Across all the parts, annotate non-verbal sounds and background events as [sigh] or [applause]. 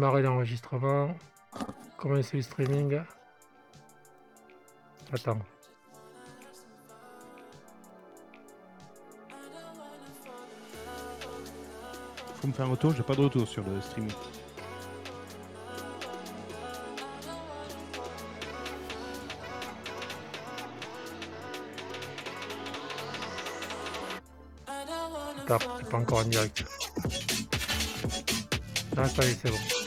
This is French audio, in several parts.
Démarrer l'enregistrement. Commencer le streaming? Attends. Faut me faire un retour, j'ai pas de retour sur le streaming. Attends, c'est pas encore en direct. Ah, ça y est, c'est bon.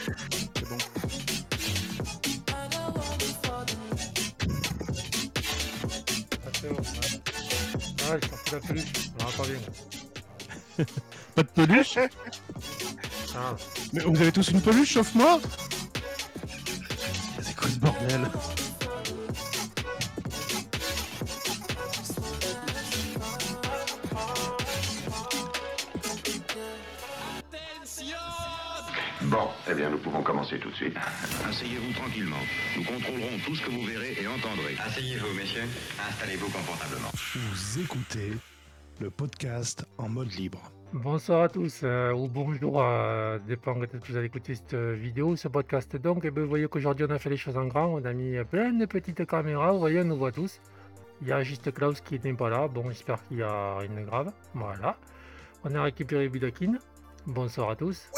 Ah, sorti la peluche. Non, pas. Pas de peluche Ah, Mais vous avez tous une peluche sauf moi C'est quoi ce bordel? Commencer tout de suite. Asseyez-vous tranquillement. Nous contrôlerons tout ce que vous verrez et entendrez. Asseyez-vous, messieurs. Installez-vous confortablement. Vous écoutez le podcast en mode libre. Bonsoir à tous, euh, ou bonjour, euh, dépend peut-être que vous allez écouter cette euh, vidéo, ce podcast. Donc, eh ben, vous voyez qu'aujourd'hui on a fait les choses en grand, on a mis euh, plein de petites caméras, vous voyez, on nous voit tous. Il y a juste Klaus qui n'est pas là, bon, j'espère qu'il y a rien de grave. Voilà. On a récupéré Budakin. Bonsoir à tous.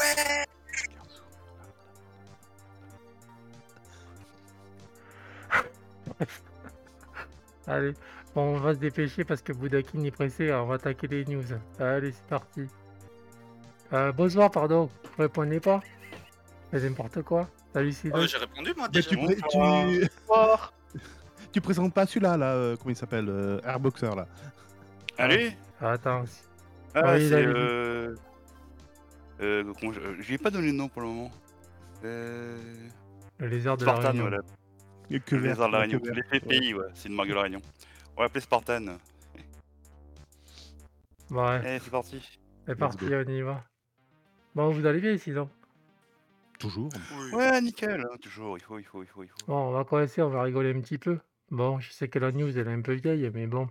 [laughs] Allez, bon, on va se dépêcher parce que Budakin est pressé, on va attaquer les news. Allez, c'est parti. Euh, bonsoir, pardon, vous répondez pas? Mais n'importe quoi. Salut, j'ai répondu moi déjà. tu, pré- tu... [laughs] tu présentes pas celui-là, là, euh, comment il s'appelle euh, Airboxer, là. Allez Attends, Ah, Oui, c'est. David. Euh... Euh, comment je... je lui ai pas donné le nom pour le moment. Euh... le lézard de la Réunion. voilà. Et que Le vert, lézard de la que Réunion. vert. Les PPI, ouais. C'est une marque de la Réunion. On va l'appeler Spartan. Ouais, Allez, c'est parti. c'est parti, on y va. Bon, vous allez bien, Sido Toujours. Ouais, nickel. hein, toujours, il faut, il faut, il faut, il faut. Bon, on va commencer, on va rigoler un petit peu. Bon, je sais que la news, elle est un peu vieille, mais bon.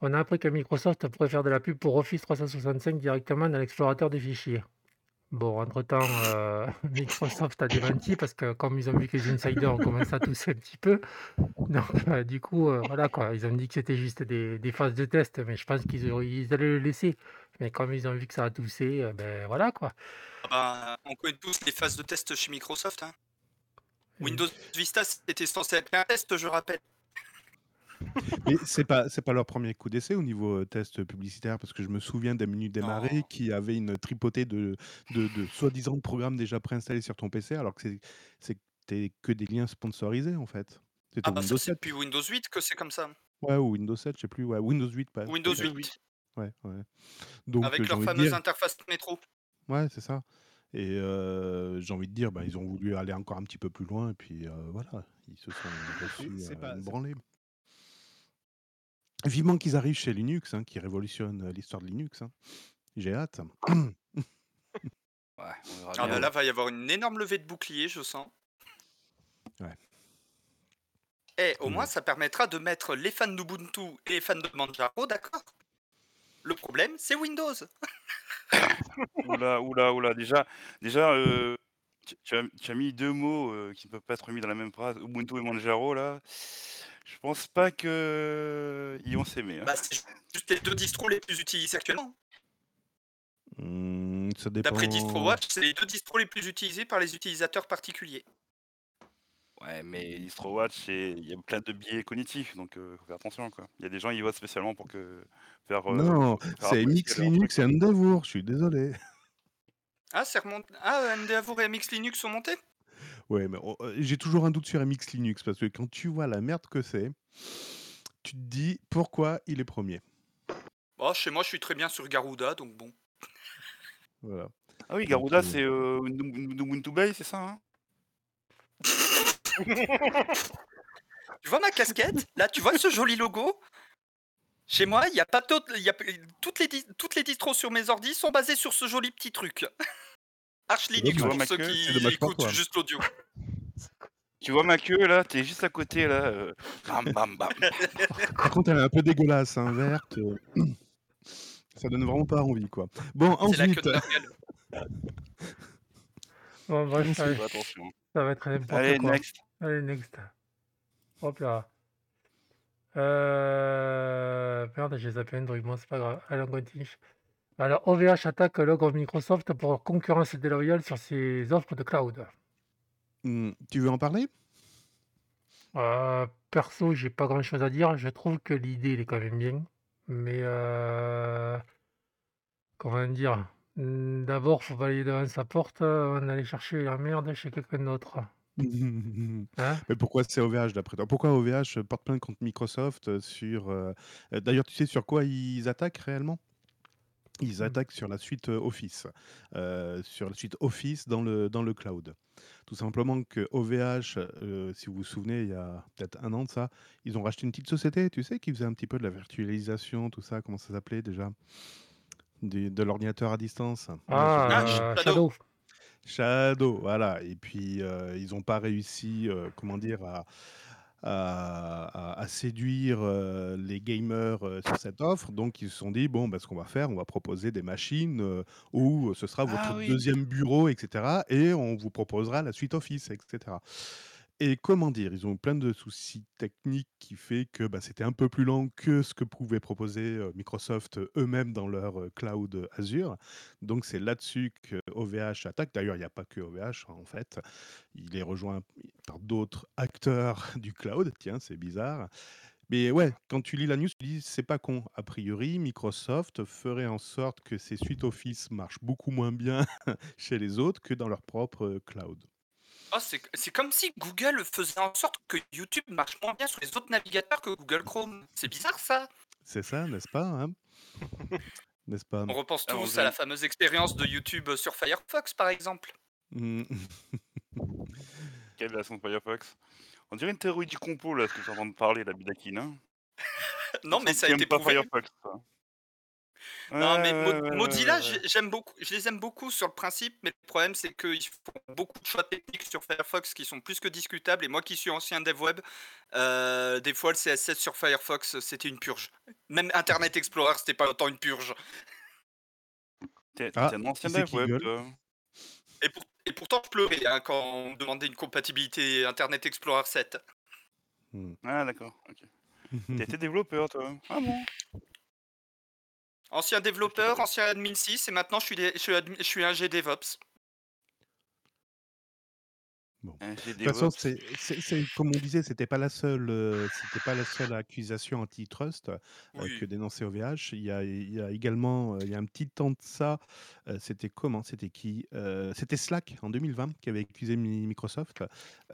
On a appris que Microsoft pourrait faire de la pub pour Office 365 directement dans l'explorateur des fichiers. Bon, entre-temps, euh, [laughs] Microsoft a démenti parce que comme ils ont vu que les insiders ont commencé à tousser un petit peu, donc euh, du coup, euh, voilà quoi, ils ont dit que c'était juste des, des phases de test, mais je pense qu'ils ils allaient le laisser. Mais comme ils ont vu que ça a toussé, ben voilà quoi. Ah ben, on connaît tous les phases de test chez Microsoft. hein. Windows Vista, c'était censé être un test, je rappelle. [laughs] Mais c'est pas c'est pas leur premier coup d'essai au niveau euh, test publicitaire parce que je me souviens d'un menu démarré Non. qui avait une tripotée de de, de soi-disant programmes déjà préinstallés sur ton PC alors que c'est c'était que des liens sponsorisés en fait. C'était Ah bah Windows ça, c'est 7. depuis Windows 8 que c'est comme ça. Ouais, ou Windows 7, je sais plus. Ouais, Windows 8 pas. Windows peut-être. 8, Ouais, ouais. Donc avec euh, j'ai leur envie de fameuse dire, interface métro. ouais, c'est ça. Et euh, j'ai envie de dire, bah, ils ont voulu aller encore un petit peu plus loin et puis euh, voilà, ils se sont reçus Oui, c'est euh, pas- une c'est- branlée. Vivement qu'ils arrivent chez Linux, hein, qui révolutionne euh, l'histoire de Linux. hein. J'ai hâte. Ouais, on verra Ah bien. bah là, va y avoir une énorme levée de bouclier, je sens. Ouais. Et au Ouais. moins, ça permettra de mettre les fans d'Ubuntu et les fans de Manjaro d'accord. Le problème, c'est Windows. [laughs] Oula, oula, oula. Déjà, déjà euh, tu, tu as, tu as mis deux mots euh, qui ne peuvent pas être mis dans la même phrase. Ubuntu et Manjaro, là. Je pense pas que ils vont s'aimer. hein. Bah, c'est juste les deux distros les plus utilisés actuellement. Hmm, ça dépend. D'après DistroWatch, c'est les deux distros les plus utilisés par les utilisateurs particuliers. Ouais, mais DistroWatch, c'est- il y a plein de biais cognitifs, donc euh, faut faire attention, quoi. Il y a des gens, ils votent spécialement pour que faire. euh, Non, faire c'est Mix leur Linux et Endeavour, je suis désolé. Ah, c'est remonté. Ah, Endeavour et MX Linux sont montés? Ouais, mais euh, j'ai toujours un doute sur MX Linux parce que quand tu vois la merde que c'est, tu te dis pourquoi il est premier. Oh, chez moi, je suis très bien sur Garuda, donc bon. Voilà. Ah oui, Garuda, euh, c'est euh, Ubuntu Ubuntu Bay, c'est ça hein? [laughs] Tu vois ma casquette? Là, tu vois ce joli logo? Chez moi, il y a pas d'autres- il y a toutes les dis- toutes les distros sur mes ordis sont basées sur ce joli petit truc. [laughs] Arch Linux pour ceux qui écoutent toi. juste l'audio. [laughs] Tu vois ma queue là, t'es juste à côté là. euh, bam bam bam. [laughs] Par contre, elle est un peu dégueulasse, hein, verte. euh, [clears throat] Ça donne vraiment pas envie, quoi. Bon, C'est la queue ensuite, de. [laughs] Bon, bref, Attention. allez, attention. ça va être n'importe Allez, quoi. next. Allez, next. Hop là. Euh... Merde, j'ai zappé un truc. Bon, c'est pas grave. Allez, on continue. Alors, OVH attaque le logo Microsoft pour concurrence déloyale sur ses offres de cloud. Hmm, tu veux en parler? Euh, perso, j'ai pas grand chose à dire. Je trouve que l'idée, elle est quand même bien. Mais, euh, comment dire? D'abord, faut balayer devant sa porte. On allait chercher la merde chez quelqu'un d'autre. [laughs] Hein? Mais pourquoi c'est OVH d'après toi? Pourquoi OVH porte plainte contre Microsoft sur... euh, D'ailleurs, tu sais sur quoi ils attaquent réellement? Ils Hmm. attaquent sur la suite euh, Office, euh, sur la suite Office dans le, dans le cloud. Tout simplement que OVH, euh, si vous vous souvenez, il y a peut-être un an de ça, ils ont racheté une petite société, tu sais, qui faisait un petit peu de la virtualisation, tout ça, comment ça s'appelait déjà? De l'ordinateur à distance. Ah, Shadow. Shadow. Shadow, voilà. Et puis, euh, ils n'ont pas réussi, comment dire, à, à- à- à séduire euh, les gamers euh, sur cette offre. Donc, ils se sont dit, bon, bah, ce qu'on va faire, on va proposer des machines euh, où ce sera votre Ah oui. deuxième bureau, etc. Et on vous proposera la suite Office, etc. Et comment dire, ils ont plein de soucis techniques qui fait que bah, c'était un peu plus lent que ce que pouvait proposer Microsoft eux-mêmes dans leur cloud Azure. Donc c'est là-dessus que OVH attaque. D'ailleurs, il n'y a pas que OVH hein, en fait. Il est rejoint par d'autres acteurs [laughs] du cloud. Tiens, c'est bizarre. Mais ouais, quand tu lis la news, tu dis c'est pas con. A priori, Microsoft ferait en sorte que ses suites Office marchent beaucoup moins bien [laughs] chez les autres que dans leur propre cloud. Oh, c'est c'est comme si Google faisait en sorte que YouTube marche moins bien sur les autres navigateurs que Google Chrome. C'est bizarre ça. C'est ça, n'est-ce pas hein? [laughs] N'est-ce pas? On repense tous à la fameuse expérience de YouTube sur Firefox par exemple. Mm. [laughs] Quelle version de Firefox? On dirait une théorie du complot là, ce que tu es en train de parler, la Bidakine. Hein [laughs] Non mais ça a été pas prouvé. Firefox, ça. Non, mais Mo- Mozilla, j'aime beaucoup, je les aime beaucoup sur le principe, mais le problème c'est qu'ils font beaucoup de choix techniques sur Firefox qui sont plus que discutables. Et moi qui suis ancien dev web, euh, des fois le CSS sur Firefox c'était une purge. Même Internet Explorer c'était pas autant une purge. T'es Ah, un ancien dev web. Et, pour- et pourtant je pleurais hein, quand on me demandait une compatibilité Internet Explorer 7. Mm. Ah, d'accord. ok. [laughs] T'as été développeur, toi. Ah bon? Ancien développeur, ancien admin 6 et maintenant je suis, un G DevOps. De toute façon, c'est, c'est- c'est- comme on disait, c'était pas la seule, euh, c'était pas la seule accusation antitrust euh, Oui. que dénonçait OVH. Il y a, il y a également, euh, il y a un petit temps de ça, euh, c'était comment? C'était qui Euh, C'était Slack en 2020 qui avait accusé Mi- Microsoft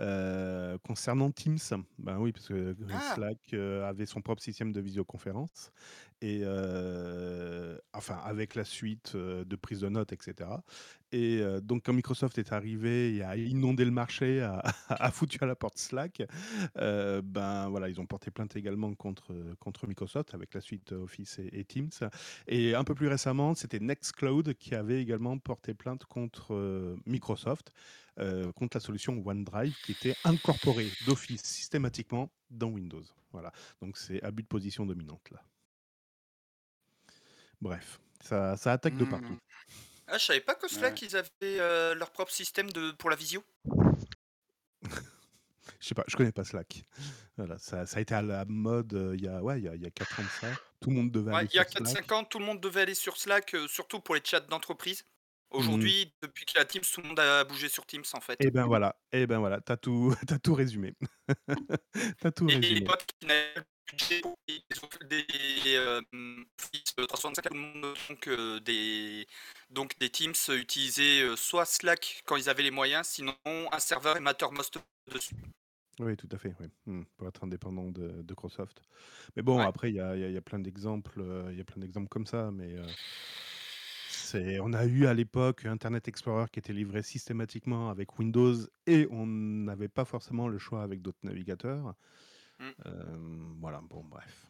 euh, concernant Teams. Ben oui, parce que Ah. Slack euh, avait son propre système de visioconférence et euh, enfin avec la suite euh, de prise de notes, etc. Et euh, donc, quand Microsoft est arrivé et a inondé le marché, a, a [laughs] foutu à la porte Slack, euh, ben voilà, ils ont porté plainte également contre, contre Microsoft avec la suite Office et, et Teams. Et un peu plus récemment, c'était Nextcloud qui avait également porté plainte contre euh, Microsoft, euh, contre la solution OneDrive qui était incorporée d'Office systématiquement dans Windows. Voilà, donc c'est abus de position dominante là. Bref, ça, ça attaque de partout. Hmm. Ah, je savais pas que Slack Ouais. ils avaient euh, leur propre système de pour la visio. Je sais pas, je connais pas Slack. Voilà, ça, ça a été à la mode euh, il y a ouais, il y a, il y a 4 ans de ça. Tout le monde devait Ouais, aller il y a sur Slack. 4-5 ans, tout le monde devait aller sur Slack, euh, surtout pour les chats d'entreprise. Mmh. Aujourd'hui, depuis qu'il y a Teams, tout le monde a bougé sur Teams en fait. Et ben voilà, et ben voilà, t'as tout, [laughs] tout résumé. [laughs] t'as tout Et les résumé. potes qui n'avaient des, des euh, Office 365, tout le monde, donc, euh, des, donc des Teams utilisaient euh, soit Slack quand ils avaient les moyens, sinon un serveur et Mattermost dessus. Oui, tout à fait, oui. Hmm, pour être indépendant de, de Microsoft. Mais bon, Ouais. après, il y a, y a- y a plein d'exemples, euh, il y a plein d'exemples comme ça, mais euh, on a eu à l'époque Internet Explorer qui était livré systématiquement avec Windows et on n'avait pas forcément le choix avec d'autres navigateurs. Hmm. Euh, voilà, bon, bref.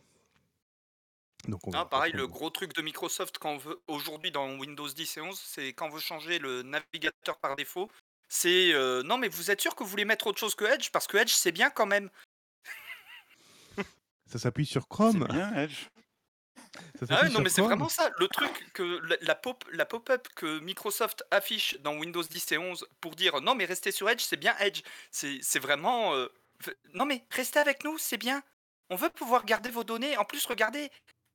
Donc on Ah, pareil, le gros truc de Microsoft quand on veut aujourd'hui dans Windows 10 et 11, c'est quand on veut changer le navigateur par défaut, c'est euh, non mais vous êtes sûr que vous voulez mettre autre chose que Edge? Parce que Edge c'est bien quand même. Ça s'appuie sur C'est Chrome? bien, Edge. Ah ouais, non, mais c'est vraiment ça. Le truc que la, la pop, la pop-up que Microsoft affiche dans Windows 10 et 11 pour dire non, mais restez sur Edge, c'est bien Edge. C'est c'est vraiment. euh, non, mais restez avec nous, c'est bien. On veut pouvoir garder vos données. En plus, regardez,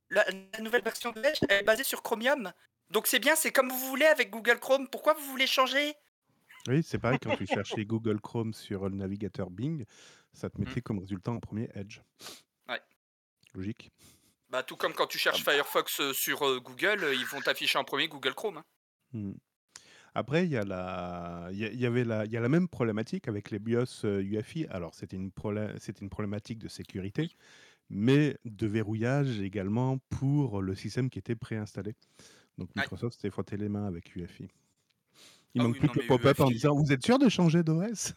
la, la nouvelle version de Edge, elle est basée sur Chromium. Donc c'est bien, c'est comme vous voulez avec Google Chrome. Pourquoi vous voulez changer? Oui, c'est pareil quand tu [laughs] cherchais Google Chrome sur le navigateur Bing, ça te mettait comme résultat en premier Edge. Ouais. Logique. Bah, tout comme quand tu cherches Firefox euh, sur euh, Google, euh, ils vont t'afficher en premier Google Chrome. hein. Hmm. Après, il y, a la... il y, a- il y avait la... il y a la même problématique avec les BIOS euh, UEFI. Alors, c'était une, problé- c'était une problématique de sécurité, mais de verrouillage également pour le système qui était préinstallé. Donc, Ouais. Microsoft s'est frotté les mains avec UEFI. Il Ah manque oui, plus non, que le mais pop-up en UEFI disant Vous êtes sûr de changer d'OS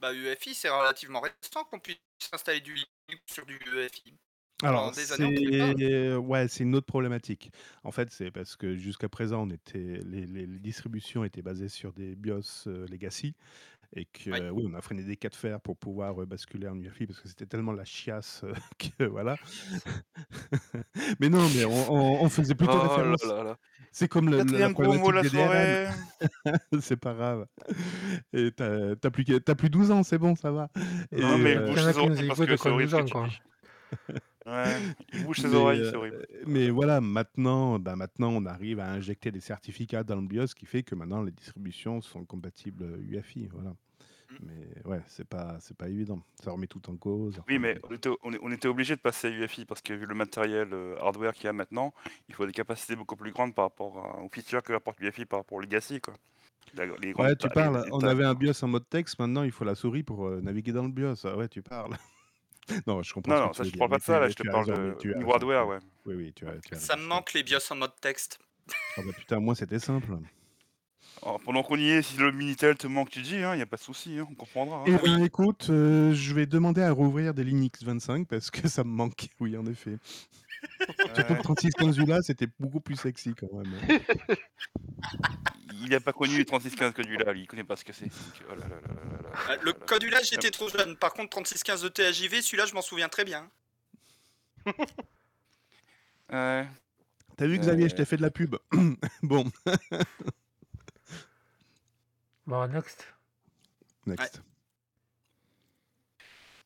Bah, UEFI, c'est relativement récent qu'on puisse installer du Linux sur du UEFI. Alors, Pendant des années, on pouvait pas. c'est ouais, c'est une autre problématique. En fait, c'est parce que jusqu'à présent, on était les, les- les distributions étaient basées sur des BIOS euh, legacy et que Ouais. euh, oui, on a freiné des cas de fer pour pouvoir euh, basculer en UEFI parce que c'était tellement la chiasse euh, [laughs] que voilà. [laughs] mais non, mais on, on- on faisait plutôt Oh là référence. là là. C'est comme le- le- la Quatrième gros mot de problématique la des DRM. soirée. [laughs] c'est pas grave. Et t'as t'as plus, que- t'as plus 12 ans, c'est bon, ça va. Et, Non, mais il euh, bouge Il y en a ses qui nous oreilles parce écoutent que de c'est quoi horrible 12 ce ans, que tu quoi. dis. Ouais, il bouge ses Mais, oreilles, c'est euh, horrible. mais voilà, maintenant, bah maintenant, on arrive à injecter des certificats dans le BIOS, ce qui fait que maintenant les distributions sont compatibles UEFI. Voilà. Mm. Mais ouais, c'est pas, c'est pas évident. Ça remet tout en cause. Oui, enfin, mais on était, on est- on était obligé de passer à UEFI parce que vu le matériel euh, hardware qu'il y a maintenant, il faut des capacités beaucoup plus grandes par rapport à- aux features que apporte UEFI par rapport au Legacy. Quoi. La- les grandes Ouais, tu ta- les- parles. les On avait un BIOS en mode texte, maintenant il faut la souris pour euh, naviguer dans le BIOS. Ah ouais, tu parles. [laughs] non, je comprends. Non, ce non, que ça, je dire, parle pas de ça, là, je te parle de hardware, ouais. Oui, oui, tu as, tu as Ça me manque les BIOS en mode texte. Ah bah putain, moi c'était simple. Alors, pendant qu'on y est, si le Minitel te manque, tu dis, il n'y a pas de souci, hein, on comprendra. hein. Eh ben écoute, euh, je vais demander à rouvrir des Linux 25 parce que ça me manque. [laughs] Oui, en effet. [laughs] Surtout Ouais. le 3615 là, c'était beaucoup plus sexy quand même. Il n'a pas connu les 3615 que là, il connaît pas ce que c'est. Oh là là là là là là là Le codulage, j'étais trop jeune. Par contre, 3615 de THJV, celui-là, je m'en souviens très bien. [laughs] Ouais. T'as vu Xavier, Euh, je t'ai fait de la pub. [laughs] bon, [laughs] Bon, next. next.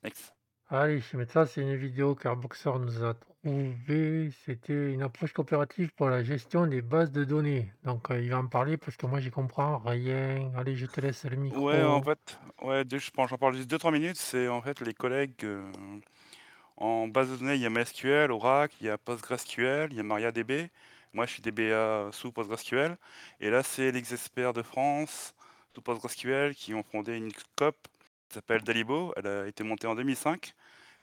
Next. Allez, mais ça, c'est une vidéo qu'Airboxer nous a trouvée. C'était une approche coopérative pour la gestion des bases de données. Donc, euh, il va en parler parce que moi, j'y comprends rien. Allez, je te laisse le micro. Ouais, en fait, ouais, je pense, j'en parle juste 2-3 minutes. C'est en fait les collègues euh, en base de données. Il y a MySQL, Oracle, il y a PostgreSQL, il y a MariaDB. Moi, je suis DBA sous PostgreSQL. Et là, c'est les experts de France sous PostgreSQL qui ont fondé une COP qui s'appelle Dalibo. Elle a été montée en 2005.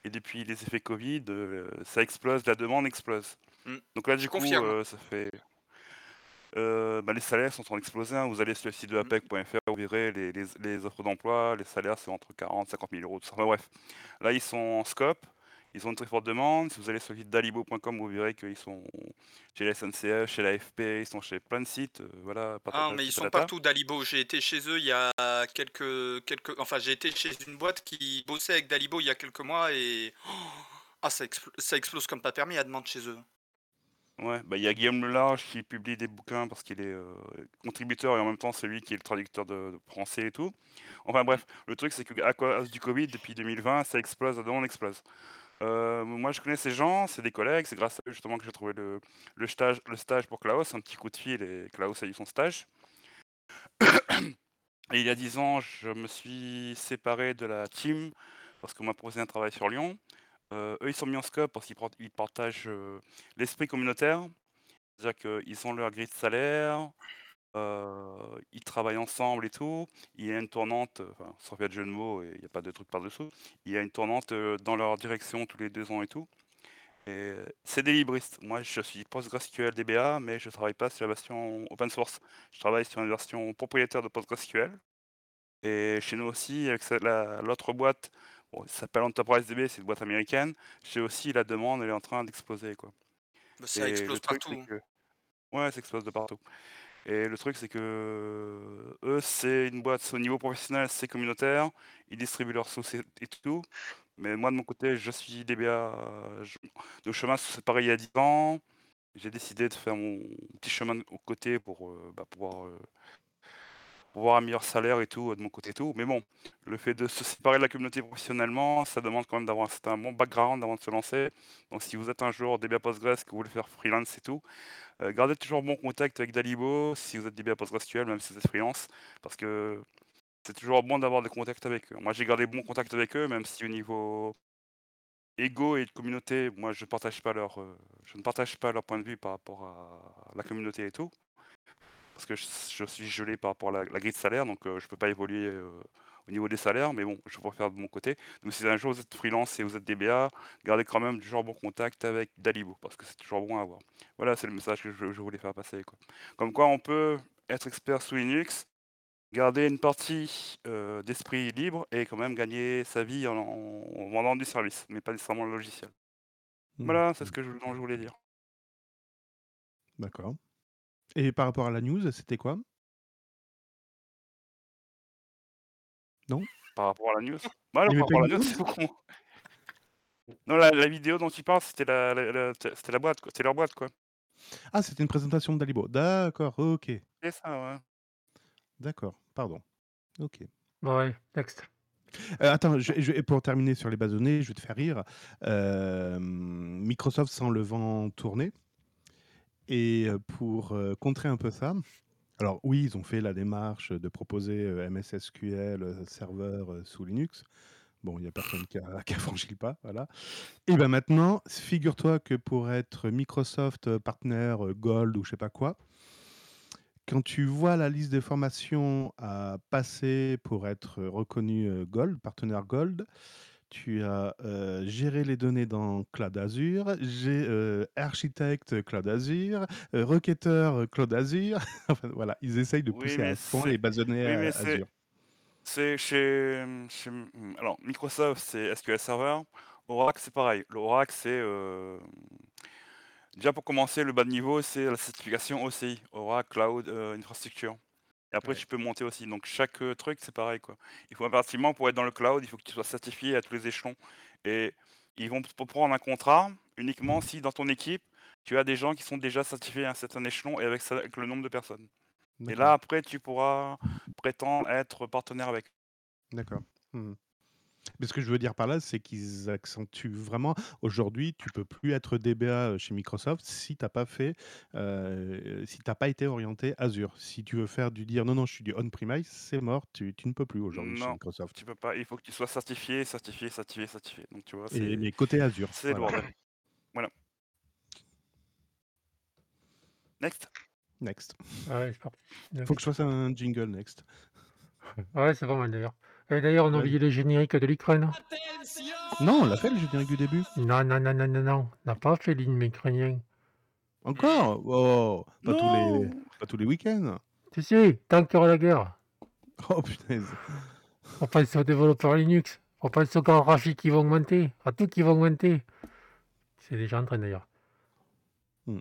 Et depuis les effets Covid, euh, ça explose, la demande explose. Mm. Donc là, du coup, confirme. euh, ça fait. Euh, bah, les salaires sont en train d'exploser. hein. Vous allez sur le site de Mm. APEC.fr, vous verrez les, les- les offres d'emploi. Les salaires, c'est entre 40 et 50 000 euros. tout ça. Bref, là, ils sont en scope. Ils ont une très forte demande. Si vous allez sur le site dalibo.com, vous verrez qu'ils sont chez la SNCF, chez la FP, ils sont chez plein de sites. euh, voilà, Ah, mais ils sont partout, Dalibo. J'ai été chez eux il y a quelques, quelques... Enfin, j'ai été chez une boîte qui bossait avec Dalibo il y a quelques mois et... Oh ah, ça, expl- ça explose comme pas permis à demande chez eux. Ouais, bah il y a Guillaume Lelarge qui publie des bouquins parce qu'il est euh, contributeur et en même temps c'est lui qui est le traducteur de, de français et tout. Enfin bref, le truc c'est que à cause du Covid depuis 2020 ça explose, la demande explose. Euh, moi je connais ces gens, c'est des collègues, c'est grâce à eux justement que j'ai trouvé le, stage, pour Klaus, un petit coup de fil et Klaus a eu son stage. Il y a 10 ans, je me suis séparé de la team parce qu'on m'a proposé un travail sur Lyon. Euh, eux, ils sont mis en scope parce qu'ils part- ils partagent euh, l'esprit communautaire. C'est-à-dire qu'ils ont leur grille de salaire, euh, ils travaillent ensemble et tout. Il y a une tournante, enfin, sans faire de jeu de mots, il n'y a pas de truc par-dessous. Il y a une tournante euh, dans leur direction tous les deux ans et tout. Et euh, c'est des libristes. Moi, je suis PostgreSQL DBA, mais je ne travaille pas sur la version open source. Je travaille sur une version propriétaire de PostgreSQL. Et chez nous aussi, avec la- l'autre boîte, bon, ça s'appelle Enterprise DB, c'est une boîte américaine. Chez aussi, la demande, elle est en train d'exploser, quoi. Bah, ça Et explose partout. que... Ouais, ça explose de partout. Et le truc, c'est que eux, c'est une boîte au niveau professionnel, c'est communautaire. Ils distribuent leurs sources et tout. Mais moi, de mon côté, je suis DBA. je- Nos chemins il y a 10 ans. J'ai décidé de faire mon petit chemin de côté pour euh, bah, pouvoir, euh, un meilleur salaire et tout, euh, de mon côté et tout. Mais bon, le fait de se séparer de la communauté professionnellement, ça demande quand même d'avoir un bon background avant de se lancer. Donc si vous êtes un jour DBA Postgres, que vous voulez faire freelance et tout, euh, gardez toujours bon contact avec Dalibo si vous êtes DBA PostgreSQL, même si vous êtes freelance, parce que c'est toujours bon d'avoir des contacts avec eux. Moi, j'ai gardé bon contact avec eux, même si au niveau ego et de communauté, moi, je partage pas leur, euh, je ne partage pas leur point de vue par rapport à la communauté et tout, parce que je, suis gelé par rapport à la, grille de salaire, donc euh, je peux pas évoluer euh, au niveau des salaires, mais bon, je préfère de mon côté. Donc si un jour vous êtes freelance et vous êtes DBA, gardez quand même toujours bon contact avec Dalibo, parce que c'est toujours bon à avoir. Voilà, c'est le message que je, voulais faire passer. Quoi. Comme quoi, on peut être expert sous Linux, garder une partie euh, d'esprit libre et quand même gagner sa vie en, en vendant du service, mais pas nécessairement le logiciel. Voilà, c'est ce que je, je voulais dire. D'accord. Et par rapport à la news, c'était quoi? Non Par rapport à la news Bah par rapport à la news, c'est beaucoup moins. Non, la, la vidéo dont tu parles, c'était la, la- la- c'était la boîte, quoi. C'était leur boîte, quoi. Ah, c'était une présentation de Dalibo. D'accord, ok. C'est ça, ouais. D'accord, pardon. Ok. Ouais, next. Euh, attends, je, pour terminer sur les bases de données, je vais te faire rire. Euh, Microsoft sent le vent tourner. Et euh, pour euh, contrer un peu ça, alors oui, ils ont fait la démarche de proposer euh, MS SQL euh, serveur euh, sous Linux. Bon, il n'y a personne qui a, [laughs] qui franchi le pas, voilà. Et bien maintenant, figure-toi que pour être Microsoft partenaire Gold ou je sais pas quoi, quand tu vois la liste des formations à passer pour être reconnu Gold, partenaire Gold, tu as euh, géré les données dans Cloud Azure, j'ai euh, architecte Cloud Azure, euh, requêteur Cloud Azure. [laughs] Enfin, voilà, ils essayent de Oui, pousser mais à fond c'est- les bases de données oui, à mais c'est- Azure. C'est chez, chez- Alors, Microsoft, c'est SQL Server. Oracle, c'est pareil. L'Oracle, c'est. euh, Déjà, pour commencer, le bas de niveau, c'est la certification OCI, Oracle Cloud euh, Infrastructure. Et après, Ouais. tu peux monter aussi. Donc, chaque euh, truc, c'est pareil. Quoi. Il faut impérativement, pour être dans le cloud, il faut que tu sois certifié à tous les échelons. Et ils vont te prendre un contrat uniquement si, dans ton équipe, tu as des gens qui sont déjà certifiés à un certain échelon et avec, ça- avec le nombre de personnes. Et D'accord. là, après, tu pourras prétendre être partenaire avec. D'accord. Mhm. Mais ce que je veux dire par là, c'est qu'ils accentuent vraiment. Aujourd'hui, tu peux plus être DBA chez Microsoft si t'as pas fait, euh, si t'as pas été orienté Azure. Si tu veux faire du dire non, non, je suis du on-premise, c'est mort. Tu, tu ne peux plus aujourd'hui chez Non, Microsoft. tu peux pas. Il faut que tu sois certifié, certifié, certifié, certifié. Donc, tu vois, Et mais côté Azure. c'est le voilà. bordel. Voilà. Next. Next. Ouais, c'est parti. Faut que je fasse un jingle next. Ouais, c'est pas mal d'ailleurs. Et d'ailleurs, on a Ouais. oublié le générique de l'Ukraine. Non, on l'a fait le générique du début. Non, non, non, non, non, non. On n'a pas fait l'hymne ukrainien. Encore? Oh, pas tous les, pas tous les week-ends. Si, si, tant qu'il y aura la guerre. Oh punaise. On pense aux développeurs Linux. On pense aux cartes graphiques qui vont augmenter. À tout qui vont augmenter. C'est déjà en train d'ailleurs. Hmm.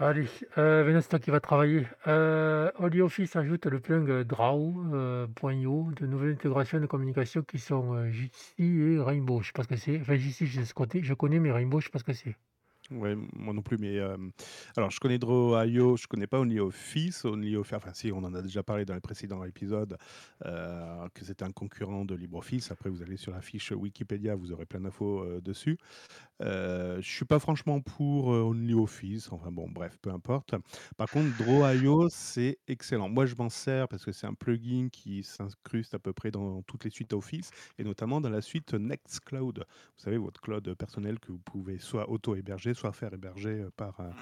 Allez, euh, c'est toi qui va travailler. Euh, OliOffice ajoute le plugin Draw.io de nouvelles intégrations de communication qui sont euh, Jitsi et Rainbow. Je sais pas ce que c'est. Enfin, Jitsi, je, je connais, mais Rainbow, je sais pas ce que c'est. Ouais, moi non plus, mais euh, alors je connais Draw.io, je connais pas OnlyOffice. OnlyOffice, enfin si, on en a déjà parlé dans les précédents épisodes, euh, que c'était un concurrent de LibreOffice. Après, vous allez sur la fiche Wikipédia, vous aurez plein d'infos euh, dessus. Je suis pas franchement pour OnlyOffice, enfin bon, bref, peu importe. Par contre, Draw.io, c'est excellent. Moi, je m'en sers parce que c'est un plugin qui s'incruste à peu près dans toutes les suites Office, et notamment dans la suite Nextcloud. Vous savez, votre cloud personnel que vous pouvez soit auto-héberger, soit faire héberger euh, par, un-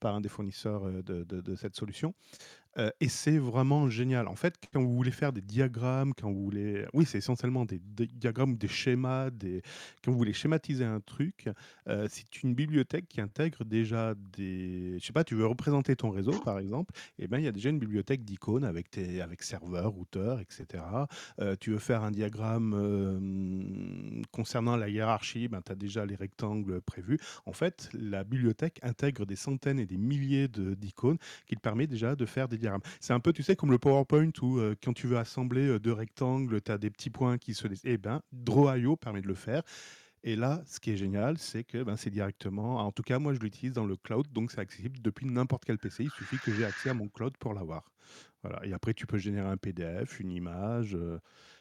par un des fournisseurs euh, de, de- de cette solution. Et c'est vraiment génial. En fait, quand vous voulez faire des diagrammes, quand vous voulez... Oui, c'est essentiellement des, des diagrammes, des schémas, des... quand vous voulez schématiser un truc, c'est une bibliothèque qui intègre déjà des... Je sais pas, tu veux représenter ton réseau, par exemple, et ben il y a déjà une bibliothèque d'icônes avec, tes... avec serveur, routeur, etc. Tu veux faire un diagramme concernant la hiérarchie, ben, tu as déjà les rectangles prévus. En fait, la bibliothèque intègre des centaines et des milliers de- d'icônes qui te permet déjà de faire des C'est un peu, tu sais, comme le PowerPoint où euh, quand tu veux assembler euh, deux rectangles, tu as des petits points qui se... Eh ben, Draw.io permet de le faire. Et là, ce qui est génial, c'est que ben, c'est directement, en tout cas, moi, je l'utilise dans le cloud, donc c'est accessible depuis n'importe quel PC. Il suffit que j'ai accès à mon cloud pour l'avoir. Et après, tu peux générer un PDF, une image, euh,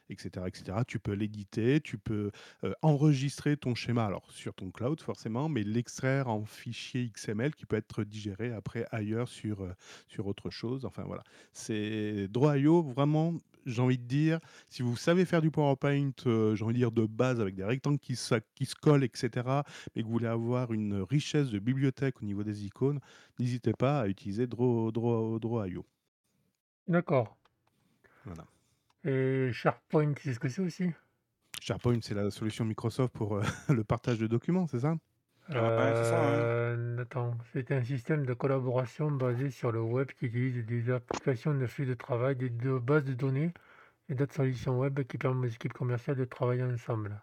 etc., etc. Tu peux l'éditer, tu peux euh, enregistrer ton schéma, alors sur ton cloud forcément, mais l'extraire en fichier XML qui peut être digéré après ailleurs sur, euh, sur autre chose. Enfin voilà, c'est Draw.io vraiment. J'ai envie de dire, si vous savez faire du PowerPoint, euh, j'ai envie de dire de base avec des rectangles qui se, qui se collent, etc., mais que vous voulez avoir une richesse de bibliothèque au niveau des icônes, n'hésitez pas à utiliser Draw, Draw, Draw.io. D'accord. Voilà. Et SharePoint, c'est ce que c'est aussi? SharePoint, c'est la solution Microsoft pour euh, [laughs] le partage de documents, c'est ça? Ah ouais, ça, ouais. Euh, Attends, c'est un système de collaboration basé sur le web qui utilise des applications de flux de travail, des de bases de données et d'autres solutions web qui permettent aux équipes commerciales de travailler ensemble.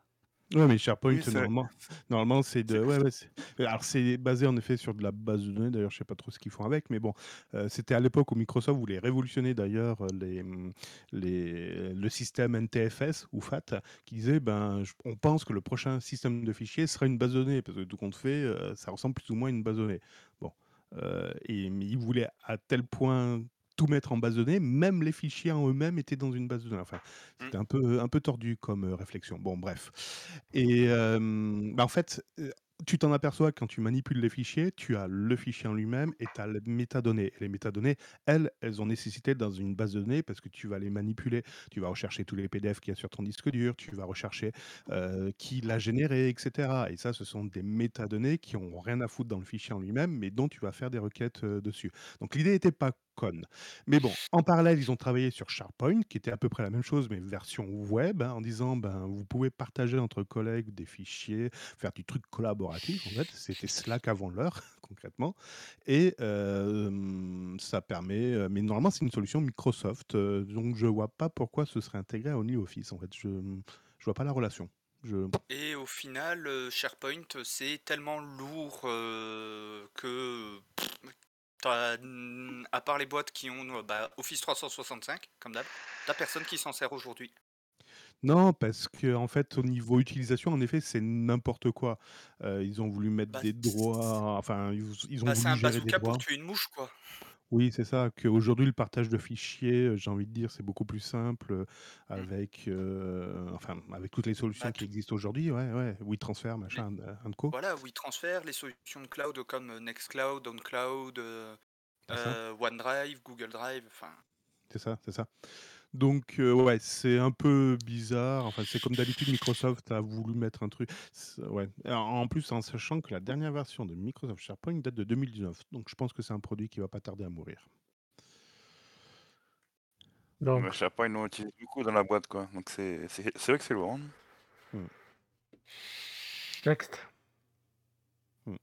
Ouais, mais SharePoint, Oui, c'est normalement, normalement c'est de. c'est- Ouais, ouais, c'est- alors, c'est basé en effet sur de la base de données. D'ailleurs, je sais pas trop ce qu'ils font avec, mais bon, euh, c'était à l'époque où Microsoft voulait révolutionner d'ailleurs euh, les, hum, les, le système NTFS ou FAT, qui disait ben, je- on pense que le prochain système de fichiers sera une base de données, parce que tout compte fait, euh, ça ressemble plus ou moins à une base de données. Bon. Euh, et mais ils voulaient à tel point tout mettre en base de données, même les fichiers en eux-mêmes étaient dans une base de données. Enfin, c'était un peu, un peu tordu comme euh, réflexion. Bon, bref. Et euh, bah, en fait, tu t'en aperçois quand tu manipules les fichiers, tu as le fichier en lui-même et tu as les métadonnées. Et les métadonnées, elles, elles ont nécessité dans une base de données parce que tu vas les manipuler. Tu vas rechercher tous les PDF qu'il y a sur ton disque dur, tu vas rechercher euh, qui l'a généré, etc. Et ça, ce sont des métadonnées qui ont rien à foutre dans le fichier en lui-même, mais dont tu vas faire des requêtes euh, dessus. Donc l'idée n'était pas conne. Mais bon, en parallèle, ils ont travaillé sur SharePoint, qui était à peu près la même chose, mais version web, hein, en disant, ben, vous pouvez partager entre collègues des fichiers, faire du truc collaboratif, en fait. C'était [laughs] Slack avant l'heure, [laughs] concrètement. Et euh, ça permet... Mais normalement, c'est une solution Microsoft, euh, donc je vois pas pourquoi ce serait intégré à OnlyOffice, en fait. Je je vois pas la relation. Je... Et au final, SharePoint, c'est tellement lourd euh, que, à part les boîtes qui ont bah, Office 365, comme d'hab, t'as personne qui s'en sert aujourd'hui. Non, parce que en fait, au niveau utilisation, en effet, c'est n'importe quoi. Euh, ils ont voulu mettre Bah, des droits, enfin, ils, ils ont bah, c'est un voulu gérer des bazooka droits. pour tuer une mouche, quoi. Oui, c'est ça. Qu'aujourd'hui, le partage de fichiers, j'ai envie de dire, c'est beaucoup plus simple euh, Mm. avec, enfin, avec toutes les solutions qui tout- existent aujourd'hui. Ouais, ouais. WeTransfer, machin, euh, un co. Voilà, WeTransfer, les solutions de cloud comme Nextcloud, OnCloud, C'est ça. euh, OneDrive, Google Drive, enfin. C'est ça, c'est ça. Donc, euh, ouais, c'est un peu bizarre. Enfin, c'est comme d'habitude, Microsoft a voulu mettre un truc. Ouais. En plus, en sachant que la dernière version de Microsoft SharePoint date de 2019. Donc, je pense que c'est un produit qui va pas tarder à mourir. Donc, Mais SharePoint, on utilise beaucoup dans la boîte, quoi. Donc c'est c'est- c'est vrai que c'est lourd. hein. next. Hmm.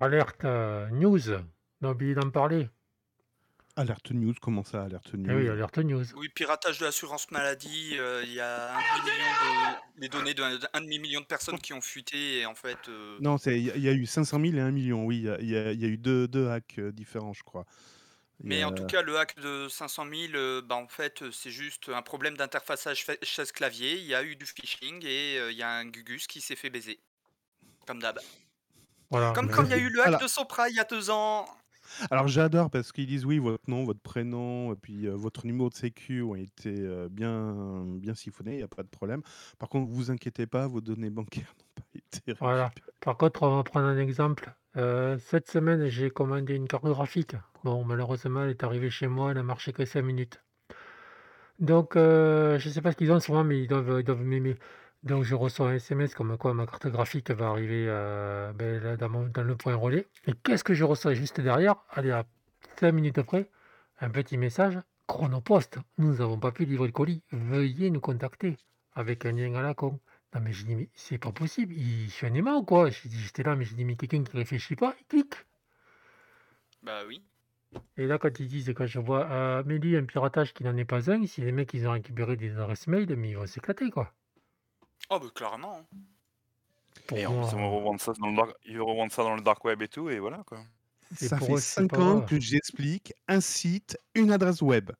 Alerte euh, news. On a oublié d'en parler. Alerte News, comment ça, Alerte News Eh oui, alerte news. Oui, piratage de l'assurance maladie, euh, il y a un demi-million de, les données d'un d'un demi-million de personnes qui ont fuité et en fait, euh, Non, c'est- il y, a- il y a eu 500 000 et 1 million, oui. Il y a, y y eu deux, deux hacks euh, différents, je crois. Mais en tout cas, le hack de 500 000, euh, bah, en fait, c'est juste un problème d'interfaçage fa- chaise-clavier. Il y a eu du phishing et euh, il y a un Gugus qui s'est fait baiser. Comme d'hab. Voilà. Comme mais- quand il y a eu le hack Voilà. de Sopra il y a deux ans. Alors j'adore parce qu'ils disent oui, votre nom, votre prénom, et puis euh, votre numéro de sécu ont été euh, bien, bien siphonnés, il n'y a pas de problème. Par contre, vous inquiétez pas, vos données bancaires [laughs] n'ont pas été Voilà. récupérées. Par contre, on va prendre un exemple. Euh, cette semaine, j'ai commandé une carte graphique. Bon, malheureusement, elle est arrivée chez moi, elle a marché que 5 minutes. Donc, euh, je ne sais pas ce qu'ils ont souvent, mais ils doivent, ils doivent m'aimer. Donc, je reçois un SMS comme quoi ma carte graphique va arriver euh, ben, dans, mon- dans le point relais. Et qu'est-ce que je reçois juste derrière? Allez, à 5 minutes après, un petit message Chronopost, nous n'avons pas pu livrer le colis. Veuillez nous contacter avec un lien à la con. Non, mais j'ai dit, mais c'est pas possible. Il... Je suis un aimant ou quoi J'étais là, mais j'ai dit, mais quelqu'un qui réfléchit pas, il clique. Bah oui. Et là, quand ils disent, quand je vois euh, Amélie, un piratage qui n'en est pas un, si les mecs ils ont récupéré des adresses mail, mais ils vont s'éclater quoi. Oh, bah clairement. hein. Pour Et en plus, ils vont revendre ça dans le dark, ils vont revendre ça dans le dark web et tout, et voilà quoi. C'est Ça pour fait eux, c'est 5 pas ans que j'explique un site, une adresse web.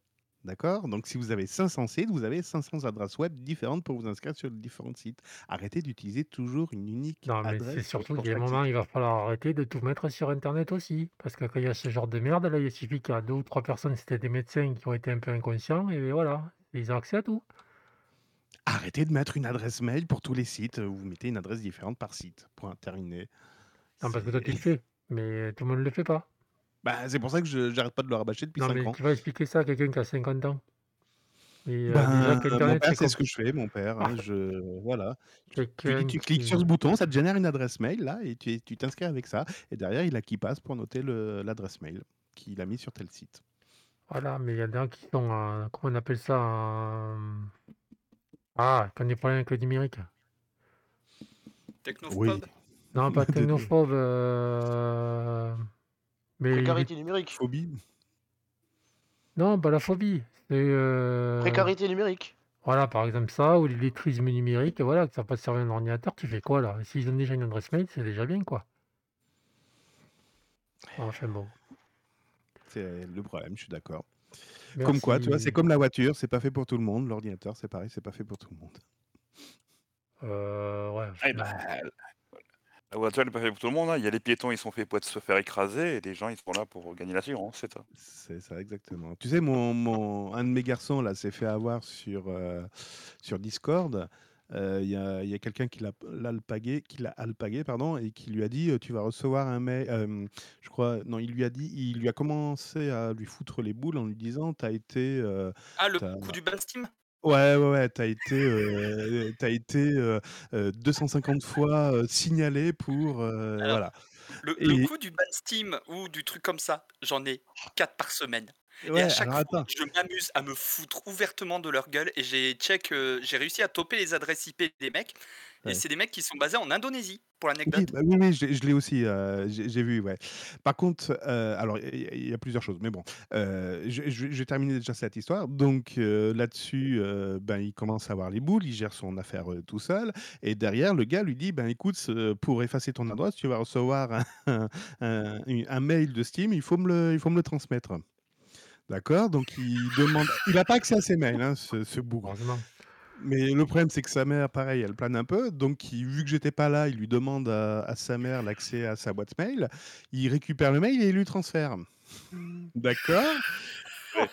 D'accord? Donc si vous avez 500 sites, vous avez 500 adresses web différentes pour vous inscrire sur les différents sites. Arrêtez d'utiliser toujours une unique Non, mais c'est surtout qu'il y a un moment, il va falloir arrêter de tout mettre sur internet aussi. Parce que quand il y a ce genre de merde, là, il suffit qu'il y a 2 ou 3 personnes, c'était des médecins qui ont été un peu inconscients et voilà, ils ont accès à tout. Arrêtez de mettre une adresse mail pour tous les sites, vous mettez une adresse différente par site. Point, terminé. Non, parce que toi, tu le fais, mais tout le monde ne le fait pas. bah, c'est pour ça que je j'arrête pas de le rabâcher depuis Non, 5 mais ans. tu vas expliquer ça à quelqu'un qui a 50 ans. Et déjà Ben, mon père, c'est ce que je fais, mon père, hein, je voilà. Tu lui dis: quelqu'un «Tu cliques sur ce bouton, ça te génère une adresse mail là et tu t'inscris avec ça» et derrière, il a qui passe pour noter l'adresse mail qu'il a mis sur tel site. voilà, mais il y en a qui sont en comment on appelle ça? Ah, ont des problèmes avec le numérique. Oui. Technophobe? Non, pas [laughs] technophobe, mais est Précarité numérique. phobie? non, pas la phobie, c'est, heu, Précarité numérique. voilà, par exemple ça ou l'illettrisme numérique, voilà, que ça pas servir un ordinateur, tu fais quoi là? S'ils ont déjà une adresse mail, c'est déjà bien, quoi. Enfin bon. C'est le problème, je suis d'accord. Comme quoi, tu vois, c'est comme la voiture, c'est pas fait pour tout le monde. L'ordinateur, c'est pareil, c'est pas fait pour tout le monde. Heu, ouais, Ah, bah, enfin l la voiture, elle est pas faite pour tout le monde, hein. Il y a les piétons, ils sont faits pour être se faire écraser et les gens, ils sont là pour gagner l'assurance, c'est ça. C'est ça, exactement. Tu sais, mon mon un de mes garçons là s'est fait avoir sur, heu, sur Discord. Heu, il y a quelqu'un qui l'a l'alpagué qui l'a alpagué, pardon et qui lui a dit, heu: «Tu vas recevoir un mail», hem, je crois non, il lui a dit il lui a commencé à lui foutre les boules en lui disant: «Tu as été, Ah, le tu as» coup du ban Steam? ouais, ouais, ouais, «Tu as été, heu, tu as été, heu heu, 250 fois, signalé pour, heu» Alors, voilà le le et coup du ban Steam ou du truc comme ça, j'en ai 4 par semaine et ouais, à chaque alors fois, attends. je m'amuse à me foutre ouvertement de leur gueule et j'ai check, heu, j'ai réussi à toper les adresses IP des mecs et Ouais. c'est des mecs qui sont basés en Indonésie, pour Oui, l'anecdote. bah, oui, oui, je je l'ai aussi, heu, j'ai j'ai vu, ouais. Par contre, heu, alors il y a il y a plusieurs choses, mais bon, heu, je je je vais terminer déjà cette histoire. Donc, là-dessus, ben, il commence à avoir les boules, il gère son affaire, tout seul et derrière, le gars lui dit: «Ben, écoute, pour effacer ton adresse, tu vas recevoir un [laughs] un mail de Steam, il faut me le il faut me le transmettre». D'accord? Donc il demande il a pas accès à ses mails, hein, ce ce bougre. Mais le problème, c'est que sa mère, pareil, elle plane un peu. Donc il vu que j'étais pas là, il lui demande à à sa mère l'accès à sa boîte mail. Il récupère le mail et il lui transfère. D'accord?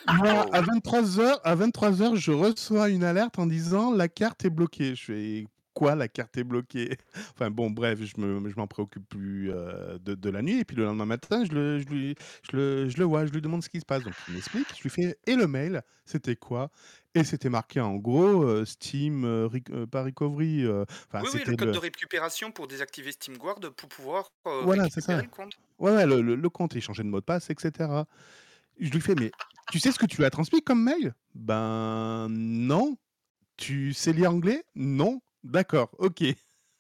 Moi, à 23:00 à 23:00, je reçois une alerte en disant: «La carte est bloquée». Je fais: «Quoi, la carte est bloquée?» [laughs] enfin bon, bref, je me je m'en préoccupe plus, heu, de de la nuit et puis le lendemain matin, je le je lui je le je le vois, je lui demande ce qui se passe. Donc il m'explique, je lui fais: «Et le mail, c'était quoi?» et c'était marqué en gros, heu, Steam, heu, heu, pas recovery, heu, enfin Oui, oui, le c'était code le de récupération pour désactiver SteamGuard pour pouvoir, heu, voilà, c'est récupérer ça. le compte. Ouais, ouais, le le le compte, il changeait de mot de passe et cetera. Je lui fais: «Mais tu sais ce que tu lui as transmis comme mail?» «Ben non». «Tu sais lire anglais?» «Non». «D'accord, OK».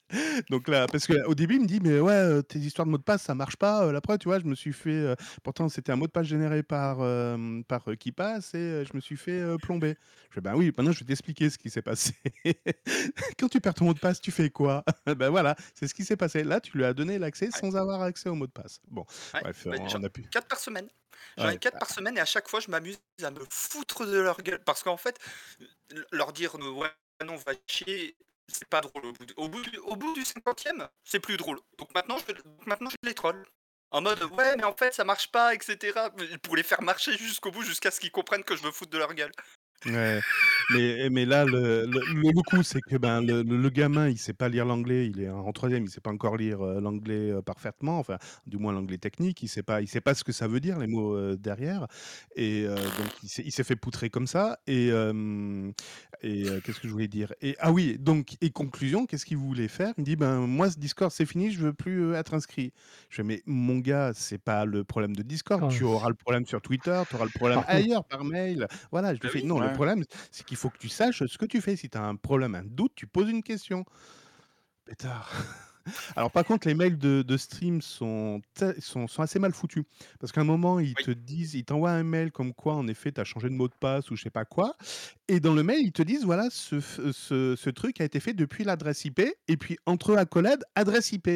[laughs] Donc là parce qu'au début, il me dit: «Mais ouais, tes histoires de mots de passe, ça marche pas, heu, la preuve, tu vois, je me suis fait, heu» pourtant c'était un mot de passe généré par, hem, par, heu, KeePass et je me suis fait, heu, plomber. Je fais: «Ben oui, maintenant je vais t'expliquer ce qui s'est passé. [laughs] Quand tu perds ton mot de passe, tu fais quoi?» [laughs] ben voilà, c'est ce qui s'est passé. Là, tu lui as donné l'accès Ouais. sans avoir accès au mot de passe. Bon, Ouais, bref, bah, on j'en on a pu 4 par semaine. J'en ai ouais, 4 par semaine et à chaque fois, je m'amuse à me foutre de leur gueule parce qu'en fait, l leur dire: «Ne ouais, non, va chier», c'est pas drôle au bout du au bout du au bout du 50e, c'est plus drôle. Donc maintenant, je maintenant, je les troll. En mode: «Ouais, mais en fait, ça marche pas et cetera», mais pour les faire marcher jusqu'au bout, jusqu'à ce qu'ils comprennent que je me foute de leur gueule. Ouais, mais mais là, le le le le coup, c'est que, ben, le le le gamin, il sait pas lire l'anglais, il est en 3e, il sait pas encore lire, heu, l'anglais, heu, parfaitement, enfin, du moins l'anglais technique. Il sait pas il sait pas ce que ça veut dire les mots, heu, derrière et heu, donc il s'est il s'est fait poutrer comme ça et hem et heu, qu'est-ce que je voulais dire? Et ah oui, donc et conclusion, qu'est-ce qu'il voulait faire? Il me dit: «Ben, moi, ce Discord, c'est fini, je veux plus, heu, être inscrit». Je fais: «Mais mon gars, c'est pas le problème de Discord, tu auras le problème sur Twitter, tu auras le problème partout. ailleurs, par mail». Voilà, je lui Bah fais: oui. «Non, le Ouais. problème, c'est qu'il faut que tu saches ce que tu fais. Si tu as un problème, un doute, tu poses une question». Pétard. [laughs] Alors par contre, les mails de de stream sont sont sont assez mal foutus. Parce qu'à un moment, ils Oui. te disent ils t'envoient un mail comme quoi, en effet, tu as changé de mot de passe ou je sais pas quoi et dans le mail, ils te disent: «Voilà, ce ce ce truc a été fait depuis l'adresse IP» et puis entre accolades, adresse IP.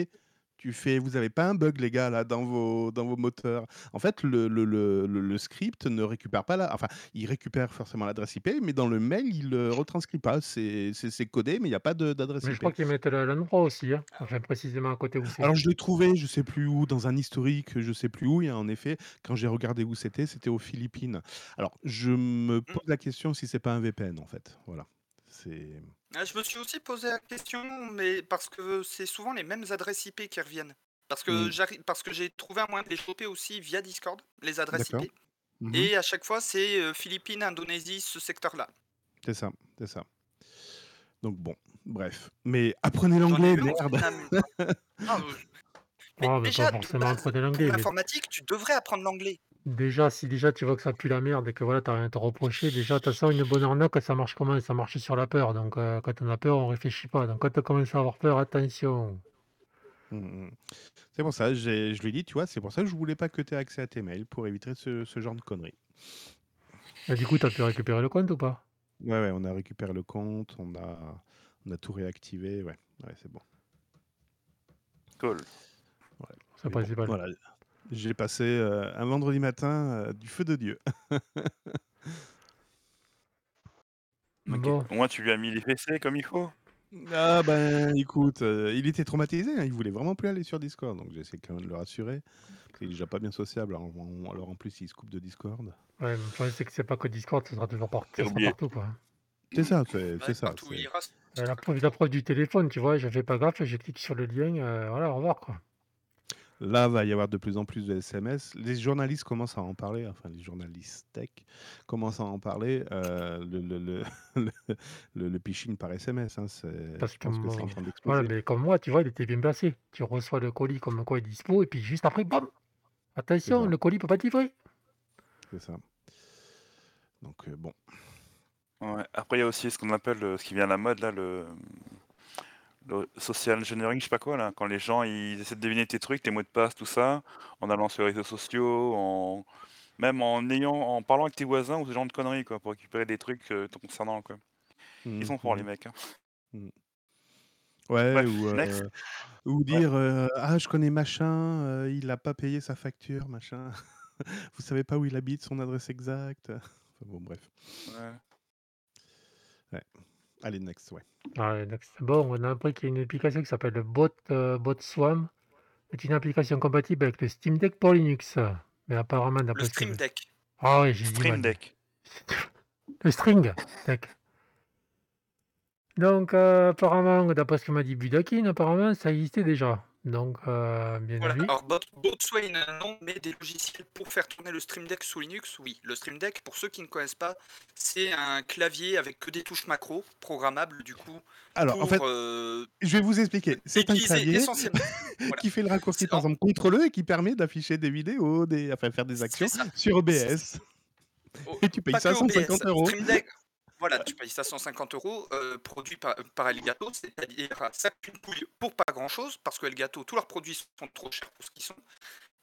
Tu fais, vous avez pas un bug, les gars, là, dans vos, dans vos moteurs. En fait, le, le, le, le- le script ne récupère pas la, enfin, il récupère forcément l'adresse IP, mais dans le mail, il le retranscrit pas. C'est codé, mais il n'y a pas d'adresse Mais je IP. crois qu'ils mettent le- l'endroit aussi, hein. Enfin, précisément à côté où c'est. Alors je l'ai trouvé, je sais plus où, dans un historique, je sais plus où. Et en effet, quand j'ai regardé où c'était, c'était aux Philippines. Alors je me pose la question si c'est pas un VPN en fait. Voilà. C'est. Ah, Je me suis aussi posé la question, mais parce que c'est souvent les mêmes adresses IP qui reviennent. Parce que Mm. j'arrive, parce que j'ai trouvé un moyen de les choper aussi via Discord, les adresses. IP. Mhm. Et à chaque fois, c'est euh, Philippines, Indonésie, ce secteur-là. C'est ça, c'est ça. Donc bon, bref. Mais apprenez l'anglais, merde. Vietnam. [laughs] Ah, euh, mais Ah, mais déjà, forcément base, apprendre pour l'anglais, mais l'informatique, tu devrais apprendre l'anglais. Déjà, si déjà tu vois que ça pue la merde et que voilà, t'as rien à te reprocher, déjà, toute façon, une bonne arnaque, ça marche comment? Ça marche sur la peur. Donc, euh, quand on a peur, on réfléchit pas. Donc, quand tu commences à avoir peur, attention. Mhm. C'est pour ça, j'ai- je lui ai dit, tu vois, c'est pour ça que je voulais pas que tu aies accès à tes mails pour éviter ce, ce genre de conneries. Et du coup, tu as pu récupérer le compte ou pas? Ouais, ouais, on a récupéré le compte, on a, on a tout réactivé, ouais, ouais, c'est bon. Cool. Ouais. C'est Mais bon, principal. voilà, j'ai passé euh, un vendredi matin euh, du feu de Dieu. [laughs] Ok. Bon, Au moins, tu lui as mis les fessées comme il faut. Ah ben écoute, euh, il était traumatisé, hein, il voulait vraiment plus aller sur Discord, donc j'essaie quand même de le rassurer. parce qu'il est déjà pas bien sociable, alors, en- alors en plus il se coupe de Discord. ouais, mais le problème, c'est que c'est pas que Discord, ça sera toujours par... J'ai ça sera oublié. partout, quoi. C'est ça, c'est ça. partout où c'est- il ira, Euh, La preuve, la preuve du téléphone, tu vois, je fais pas gaffe, je clique sur le lien, euh, voilà, au revoir, quoi. Là, va y avoir de plus en plus de SMS. Les journalistes commencent à en parler, enfin les journalistes tech commencent à en parler. euh, le, le, le, [laughs] le, le- le phishing par SMS, hein, c'est- Parce je que pense que c'est en moi- train Voilà, mais comme moi, tu vois, il était bien placé. Tu reçois le colis comme quoi il est dispo, et puis juste après, bam! Attention, le colis peut pas être livré. C'est ça. Donc euh, bon. Ouais. Après, il y a aussi ce qu'on appelle, euh, ce qui vient à la mode, là, le, le social engineering, je sais pas quoi, là. Quand les gens, ils essaient de deviner tes trucs, tes mots de passe, tout ça, en allant sur les réseaux sociaux, en... même en ayant, en parlant avec tes voisins ou ce genre de conneries, quoi, pour récupérer des trucs euh, te concernant, quoi. Ils Mhm, sont forts, les mhm. mecs. hein. Ouais, Bref, ou, euh, ou dire euh, Ah, je connais machin, il n'a pas payé sa facture, machin. [laughs] Vous savez pas où il habite, son adresse exacte. Enfin, bon, bref. Ouais. Next, ouais. Ouais, donc c'est bon, on a appris qu'il y a une application qui s'appelle le Bot, euh. C'est une application compatible avec le Steam Deck pour Linux. Mais apparemment, Le d'après ce que Stream Deck. Ah oui, j'ai dit Stream. Deck. [laughs] Le String Deck. Donc, euh, apparemment, d'après ce que m'a dit Budakin, apparemment, ça existait déjà. Donc, euh, bien Voilà. vu. Alors, Bot- Botswain, non, mais des logiciels pour faire tourner le Stream Deck sous Linux, oui. Le Stream Deck, pour ceux qui ne connaissent pas, c'est un clavier avec que des touches macro, programmables, du coup, Alors, pour en fait, euh, je vais vous expliquer. C'est un clavier [laughs] voilà. qui fait le raccourci, par exemple, CTRL-E et qui permet d'afficher des vidéos, des... enfin, faire des actions sur OBS. Et tu payes ça que 150 OBS, euros. Stream Deck, voilà, tu payes ça 150 euros, euh, produit par, par Elgato, c'est-à-dire ça coûte une couille pour pas grand-chose, parce que Elgato, tous leurs produits sont trop chers pour ce qu'ils sont.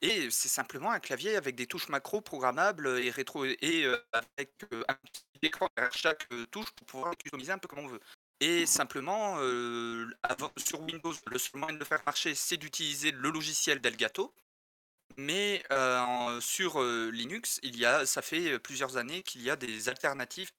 Et c'est simplement un clavier avec des touches macro programmables et rétro et euh, avec euh, un petit écran derrière chaque euh, touche pour pouvoir customiser un peu comme on veut. Et simplement, euh, avant- sur Windows, le seul moyen de le faire marcher, c'est d'utiliser le logiciel d'Elgato. Mais euh, sur euh, Linux, il y a, ça fait euh, plusieurs années qu'il y a des alternatives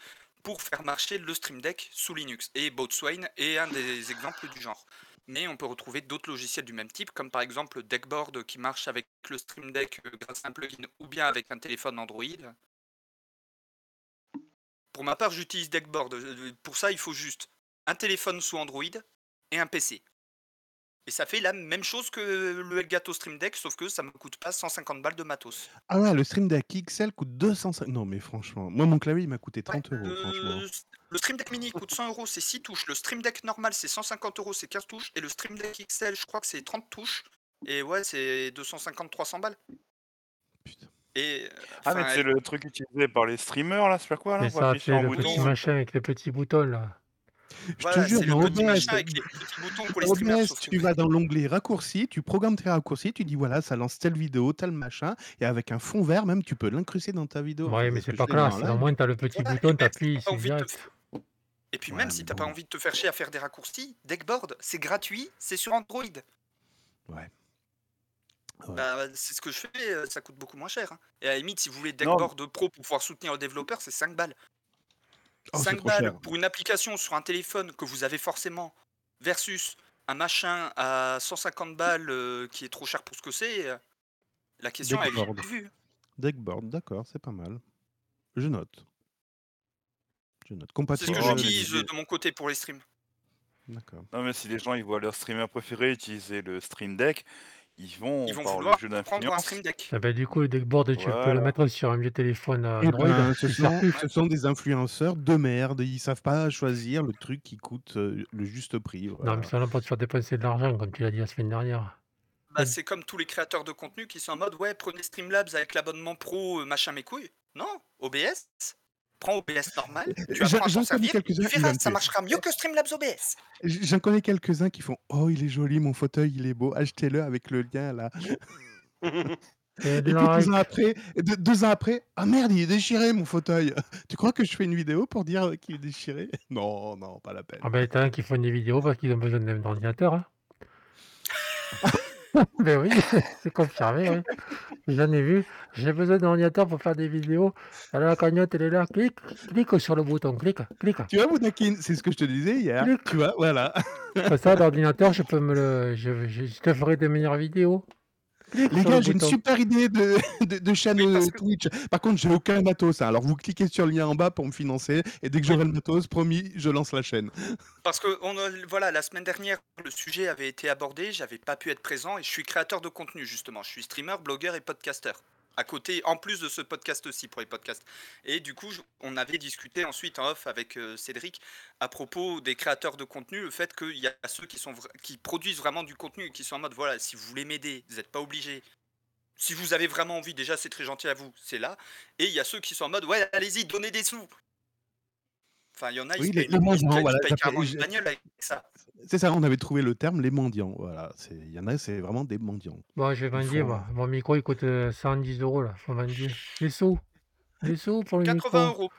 pour faire marcher le Stream Deck sous Linux. Et Botswain est un des exemples du genre. Mais on peut retrouver d'autres logiciels du même type, comme par exemple Deckboard qui marche avec le Stream Deck euh, grâce à un plugin ou bien avec un téléphone Android. Pour ma part, j'utilise Deckboard. Euh, Pour ça, il faut juste un téléphone sous Android et un PC. Et ça fait la même chose que le Elgato Stream Deck, sauf que ça me coûte pas 150 balles de matos. Ah ouais, le Stream Deck XL coûte 250. Non, mais franchement, moi, mon clavier, il m'a coûté 30 euros, franchement. Le, Stream Deck Mini coûte 100 euros, c'est 6 touches. Le Stream Deck normal, c'est 150 euros, c'est 15 touches. Et le Stream Deck XL, je crois que c'est 30 touches. Et ouais, c'est 250-300 balles. Putain. Et, euh, Ah, mais c'est le truc utilisé par les streamers, là, c'est pas quoi, là pour ça, appuyer c'est sur un le bouton. petit machin avec les petits boutons, là. Je voilà, te jure, c'est le avec les petits boutons pour les que- tu vas dans l'onglet raccourci, tu programmes tes raccourcis, tu dis voilà, ça lance telle vidéo, tel machin, et avec un fond vert même, tu peux l'incruster dans ta vidéo. Ouais, Enfin, mais ce c'est pas classe. en Au moins, t'as le petit Voilà, et bouton, t'appuies, c'est direct. Et puis Ouais, même si t'as bon. pas envie de te faire chier à faire des raccourcis, Deckboard, c'est gratuit, c'est sur Android. Ouais. Ouais. Bah, c'est ce que je fais, heu, ça coûte beaucoup moins cher, hein. Et à la limite, si vous voulez Non, Deckboard Pro pour pouvoir soutenir le développeur, c'est 5 balles. Oh, c'est 5 trop balles cher. pour une application sur un téléphone que vous avez forcément, versus un machin à 150 balles, heu, qui est trop cher pour ce que c'est, la question elle est vue. Deckboard, d'accord, c'est pas mal. Je note. Je note. C'est ce que Oh, j'utilise, de mon côté pour les streams. D'accord. Non, mais si les gens ils voient leur streamer préféré utiliser le Stream Deck, ils vont, Ils vont par le vouloir jeu prendre un Stream Deck. Ah bah, du coup, le Deckboard, tu peux le mettre sur un vieux téléphone, heu, Eh Android, ben, [laughs] ce sont ce sont des influenceurs de merde. Ils savent pas choisir le truc qui coûte, heu, le juste prix, Non, mais ça va pas te faire dépenser de l'argent, comme tu l'as dit la semaine dernière. Bah, Et c'est comme tous les créateurs de contenu qui sont en mode: «Ouais, prenez Streamlabs avec l'abonnement pro, heu, machin mes couilles». Non, OBS. Prends OBS normal, tu J'en apprends à j'en quelques-uns, tu verras, ça marchera mieux que Streamlabs OBS. J'en connais quelques-uns qui font: «Oh, il est joli mon fauteuil, il est beau, achetez-le avec le lien là». [laughs] Et Et puis 2 like. ans après, deux 2 ans après: «Ah merde, il est déchiré mon fauteuil». [laughs] Tu crois que je fais une vidéo pour dire, qu'il est déchiré? Non, non, pas la peine. Ah ben, tu as qui font des vidéos parce qu'ils ont besoin d'un ordinateur, hein. [laughs] [laughs] Beh oui, c'est confirmé, oui. J'en ai vu. J'ai besoin d'un ordinateur pour faire des vidéos. Alors la cagnotte, elle est là. Clique, clique sur le bouton, clique, clique, Tu vois Mounakine, c'est ce que je te disais hier, clique. tu vois? Voilà. Comme ça, l'ordinateur, je peux me le je je je te ferai de meilleures vidéos. Les gars, j'ai une super idée de [laughs] de de chaîne, Oui, que Twitch. Par contre, j'ai aucun matos, hein. Alors vous cliquez sur le lien en bas pour me financer et dès que j'aurai le matos, promis, je lance la chaîne. Parce que on a voilà, la semaine dernière, le sujet avait été abordé, j'avais pas pu être présent et je suis créateur de contenu justement. Je suis streamer, blogueur et podcasteur. À côté, en plus de ce podcast aussi pour les podcasts. Et du coup, on avait discuté ensuite en off avec euh, Cédric à propos des créateurs de contenu, le fait qu'il y a ceux qui, sont qui produisent vraiment du contenu et qui sont en mode voilà, si vous voulez m'aider, vous n'êtes pas obligé. Si vous avez vraiment envie, déjà c'est très gentil à vous, c'est là. Et il y a ceux qui sont en mode ouais, allez-y, donnez des sous. Enfin, il y en a, ils Oui, se les payent, les ils se mendiants, voilà, avec ça. c'est ça, on avait trouvé le terme, les mendiants, voilà. C'est il y en a, c'est vraiment des mendiants. Bon, je vais Ils mendier, font, moi. heu Mon micro, il coûte euh, 110 euros, là. Faut mendier. Les sous. Les sous pour le 80 micro. euros.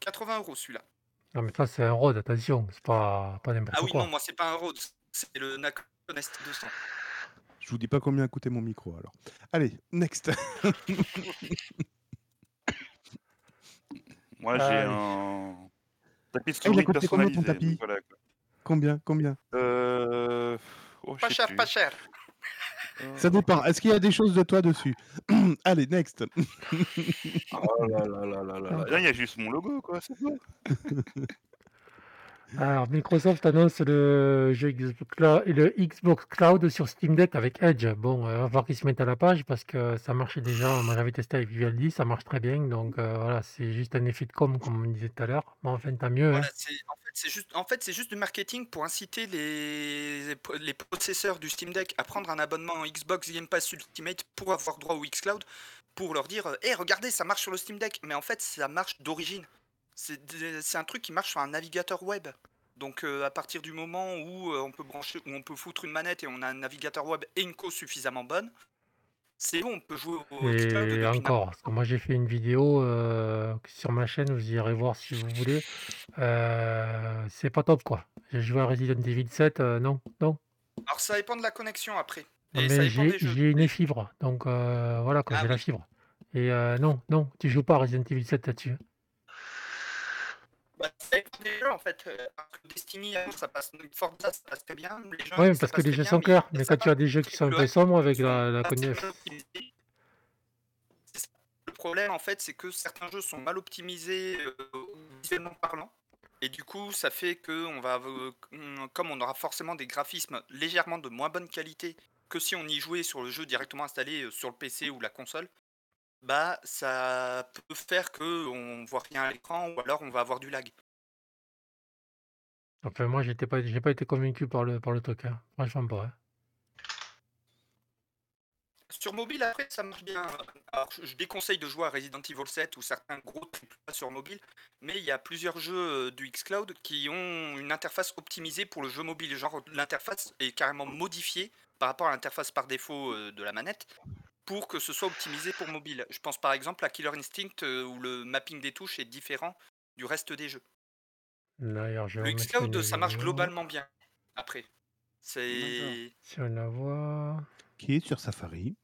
80 euros celui-là. Non, mais ça, c'est un Rode, attention. C'est pas, pas Ah n'importe oui, non, quoi. moi c'est pas un Rhodes, c'est le Nacon ST200. Je vous dis pas combien a coûté mon micro alors. Allez, next. [laughs] Moi, j'ai Allez. un tapis de Ah, souris coûté combien ton personnalisé. tapis? voilà. Combien? Combien? Euh, oh, Pas cher, plus. pas cher. Ça dépend. Est-ce qu'il y a des choses de toi dessus? [clears throat] Allez, next. Oh là là là là là là. [laughs] Là, il y a juste mon logo, quoi, c'est. [laughs] Alors, Microsoft annonce le, Xbox Cloud- sur Steam Deck avec Edge. Bon, euh, il va falloir qu'ils se mettent à la page parce que ça marchait déjà. Moi, j'avais testé avec Vivaldi, ça marche très bien. Donc, euh, voilà, c'est juste un effet de com, comme on disait tout à l'heure. Mais enfin, tant mieux. hein. En fait c'est juste du marketing pour inciter les possesseurs du Steam Deck à prendre un abonnement Xbox Game Pass Ultimate pour avoir droit au xCloud pour leur dire "Eh regardez, ça marche sur le Steam Deck." Mais en fait, ça marche d'origine. C'est un truc qui marche sur un navigateur web. Donc euh, à partir du moment où euh, on peut brancher où on peut foutre une manette et on a un navigateur web et une cause suffisamment bonne, c'est bon, on peut jouer au Et encore, parce que moi j'ai fait une vidéo euh, sur ma chaîne, vous irez voir si vous voulez. C'est pas top quoi. J'ai joué à Resident Evil 7, euh, non, non. Alors ça dépend de la connexion après. Non, Et ça mais j'ai une fibre, donc voilà quoi, Ah j'ai la fibre. Et non, non, tu joues pas à Resident Evil 7 là-dessus. Bah, ça dépend des jeux en fait. Euh, Destiny, ça passe, Forza, ça passe très bien. Les jeux, Oui, parce que les jeux sont clairs. Mais quand tu as des jeux qui sont un peu sombres avec la, la. Le problème en fait, c'est que certains jeux sont mal optimisés euh, visuellement parlant. Et du coup, ça fait que on va, euh, comme on aura forcément des graphismes légèrement de moins bonne qualité que si on y jouait sur le jeu directement installé sur le PC ou la console, bah ça peut faire que on voit rien à l'écran ou alors on va avoir du lag. Enfin, moi, j'étais pas, j'ai pas été convaincu par le, par le truc. Hein. Franchement pas. hein. Sur mobile, après, ça marche bien. Alors, je déconseille de jouer à Resident Evil 7 ou certains gros AAA sur mobile, mais il y a plusieurs jeux euh, du xCloud qui ont une interface optimisée pour le jeu mobile. Genre, l'interface est carrément modifiée par rapport à l'interface par défaut euh, de la manette pour que ce soit optimisé pour mobile. Je pense par exemple à Killer Instinct euh, où le mapping des touches est différent du reste des jeux. D'ailleurs, je Le xCloud, ça marche globalement bien. Après, c'est Si on la voit. Qui est sur Safari?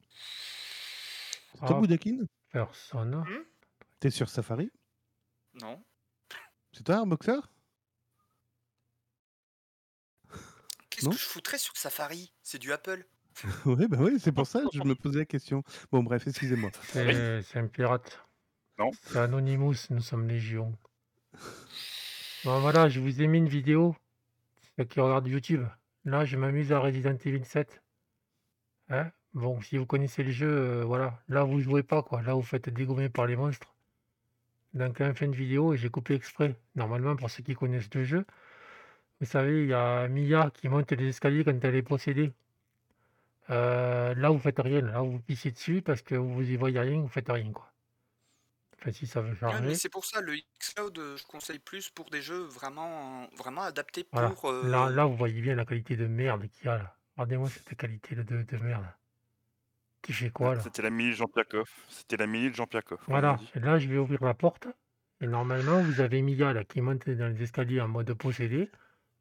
C'est toi, Boudakin personne. Hmm? T'es sur Safari? Non. C'est toi, Unboxer? Qu'est-ce Non que je foutrais sur Safari? C'est du Apple. [laughs] Ouais, bah ouais, c'est pour ça que je me posais la question. Bon, bref, excusez-moi. C'est c'est un pirate. Non. C'est Anonymous, nous sommes Légion. Bon, voilà, je vous ai mis une vidéo. Ceux qui regardent YouTube. Là, je m'amuse à Resident Evil 7. Hein? Bon, si vous connaissez le jeu, euh, voilà. Là, vous jouez pas, quoi. Là, vous faites dégommer par les monstres. Donc, en fin de vidéo, j'ai coupé exprès. Normalement, pour ceux qui connaissent le jeu, vous savez, il y a Mia qui monte les escaliers quand elle est possédée. Euh, là, vous faites rien. Là, vous pissez dessus parce que vous y voyez rien, vous faites rien, quoi. Enfin, si ça veut Ouais, charger. mais c'est pour ça, le xCloud, euh, je conseille plus pour des jeux vraiment, vraiment adaptés Voilà. pour. Là, euh, là, vous voyez bien la qualité de merde qu'il y a là. Regardez-moi cette qualité de, de merde. Tu fais quoi là? C'était la minute Jean-Pierre Coff. C'était la minute Jean-Pierre Coff. Voilà. Et là, je vais ouvrir la porte. Et normalement, vous avez Mia là qui monte dans les escaliers en mode possédé.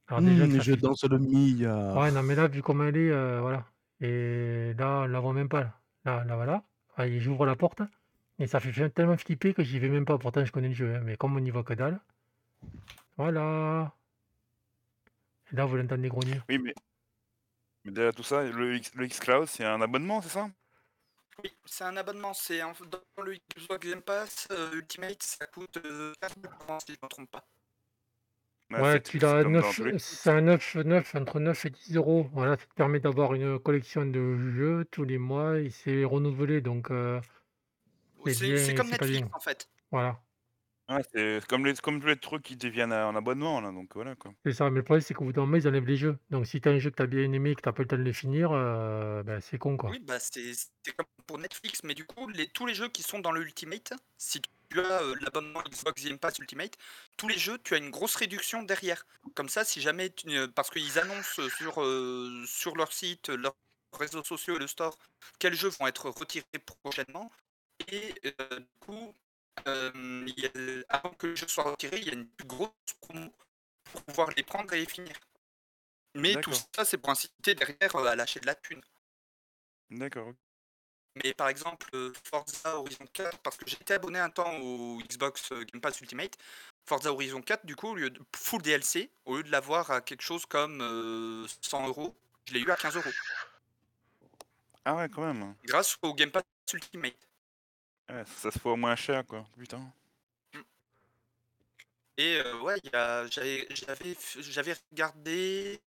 Alors déjà, Mmh, ça je fait- danse le Mia. Ouais, non, mais là, vu comment elle est, euh, voilà. Et là, on la voit même pas. Là, là, là, voilà. Ouais, j'ouvre la porte. Et ça fait tellement flipper que j'y vais même pas. Pourtant, je connais le jeu. hein, Mais comme on n'y voit que dalle. Voilà. Et là, vous l'entendez grogner. Oui, mais, mais derrière tout ça, le, X, le xCloud, c'est un abonnement, c'est ça? Oui, c'est un abonnement. C'est un- dans le Xbox Game Pass euh, Ultimate, ça coûte euh, 4 euros par an, si je ne me trompe pas. Ouais, c'est- tu c'est l'as comme dans 9, tous les- c'est un 9, 9, entre 9 et 10 euros. Voilà, ça te permet d'avoir une collection de jeux tous les mois et c'est renouvelé. Donc, euh, C'est C'est bien c'est et comme c'est pas Netflix bien. en fait. voilà. Ouais, c'est comme, les, comme tous les trucs qui deviennent en abonnement, là, donc voilà quoi. C'est ça. Mais le problème, c'est qu'au bout d'un moment, ils enlèvent les jeux. Donc, si tu as un jeu que tu as bien aimé et que tu n'as pas le temps de le finir, euh, ben, c'est con, quoi. Oui, bah c'est c'est comme pour Netflix, mais du coup, les, tous les jeux qui sont dans le Ultimate, si tu as euh, l'abonnement Xbox Game Pass Ultimate, tous les jeux, tu as une grosse réduction derrière. Comme ça, si jamais, tu- euh, parce qu'ils annoncent sur, euh, sur leur site, leurs réseaux sociaux et le store, quels jeux vont être retirés prochainement. Et euh, du coup, euh, il y a- avant que le jeu soit retiré, il y a une plus grosse promo pour pouvoir les prendre et les finir. Mais tout ça, c'est pour inciter derrière euh, à lâcher de la thune. D'accord. Mais par exemple, euh, Forza Horizon 4, parce que j'étais abonné un temps au Xbox euh, Game Pass Ultimate, Forza Horizon 4, du coup, au lieu de full DLC, au lieu de l'avoir à quelque chose comme euh, 100 euros, je l'ai eu à 15 euros, Ah ouais, quand même. grâce au Game Pass Ultimate. Ouais, ça se fait au moins cher, quoi. Putain. Et euh, ouais, j'avais regardé,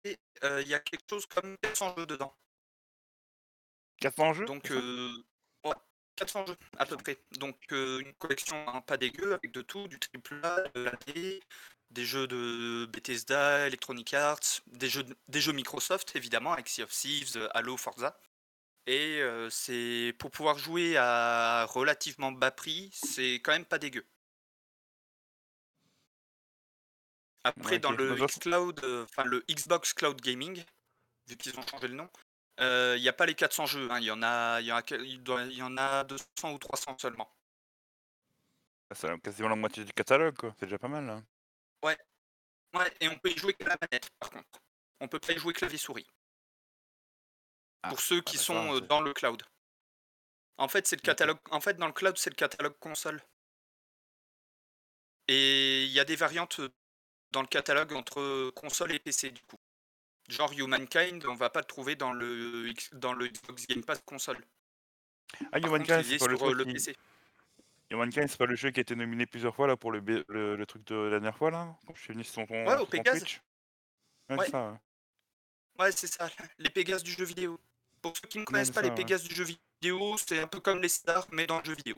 euh, il y a quelque chose comme 400 jeux dedans. 400 jeux Donc, c'est ça euh, ouais, 400 jeux à peu près. Donc, euh, une collection hein, pas dégueu avec de tout, du AAA, de l'AD, des jeux de Bethesda, Electronic Arts, des jeux, de- des jeux Microsoft évidemment avec Sea of Thieves, euh, Halo, Forza. Et euh, c'est pour pouvoir jouer à relativement bas prix, c'est quand même pas dégueu. Après, dans le xCloud, euh, enfin le Xbox Cloud Gaming, vu qu'ils ont changé le nom, il n'y a pas les 400 jeux, hein, il y en a, y en a, y en a 200 ou 300 seulement. C'est quasiment la moitié du catalogue, quoi. C'est déjà pas mal, là. Ouais, et on peut y jouer que la manette, par contre. On peut pas y jouer clavier souris. Ah, Pour ceux qui ça, sont euh, dans le cloud. En fait, c'est le catalogue. En fait, dans le cloud, c'est le catalogue console. Et il y a des variantes euh, dans le catalogue entre console et PC du coup. Genre Humankind, on va pas le trouver dans le X- dans le Xbox Game Pass console. Ah, Par Humankind, il c'est est pas le sur euh, truc le qui... PC. Humankind, c'est pas le jeu qui a été nominé plusieurs fois, là, pour le, B- le, le truc de la dernière fois, là Quand je suis venu sur ton, ton, Ouais, au sur ton Pégase. Twitch Ouais, Ouais. c'est ça, ouais. Ouais, c'est ça, les Pégases du jeu vidéo. Pour ceux qui ne connaissent pas ça, les ouais. Pégases du jeu vidéo, c'est un peu comme les stars, mais dans le jeu vidéo.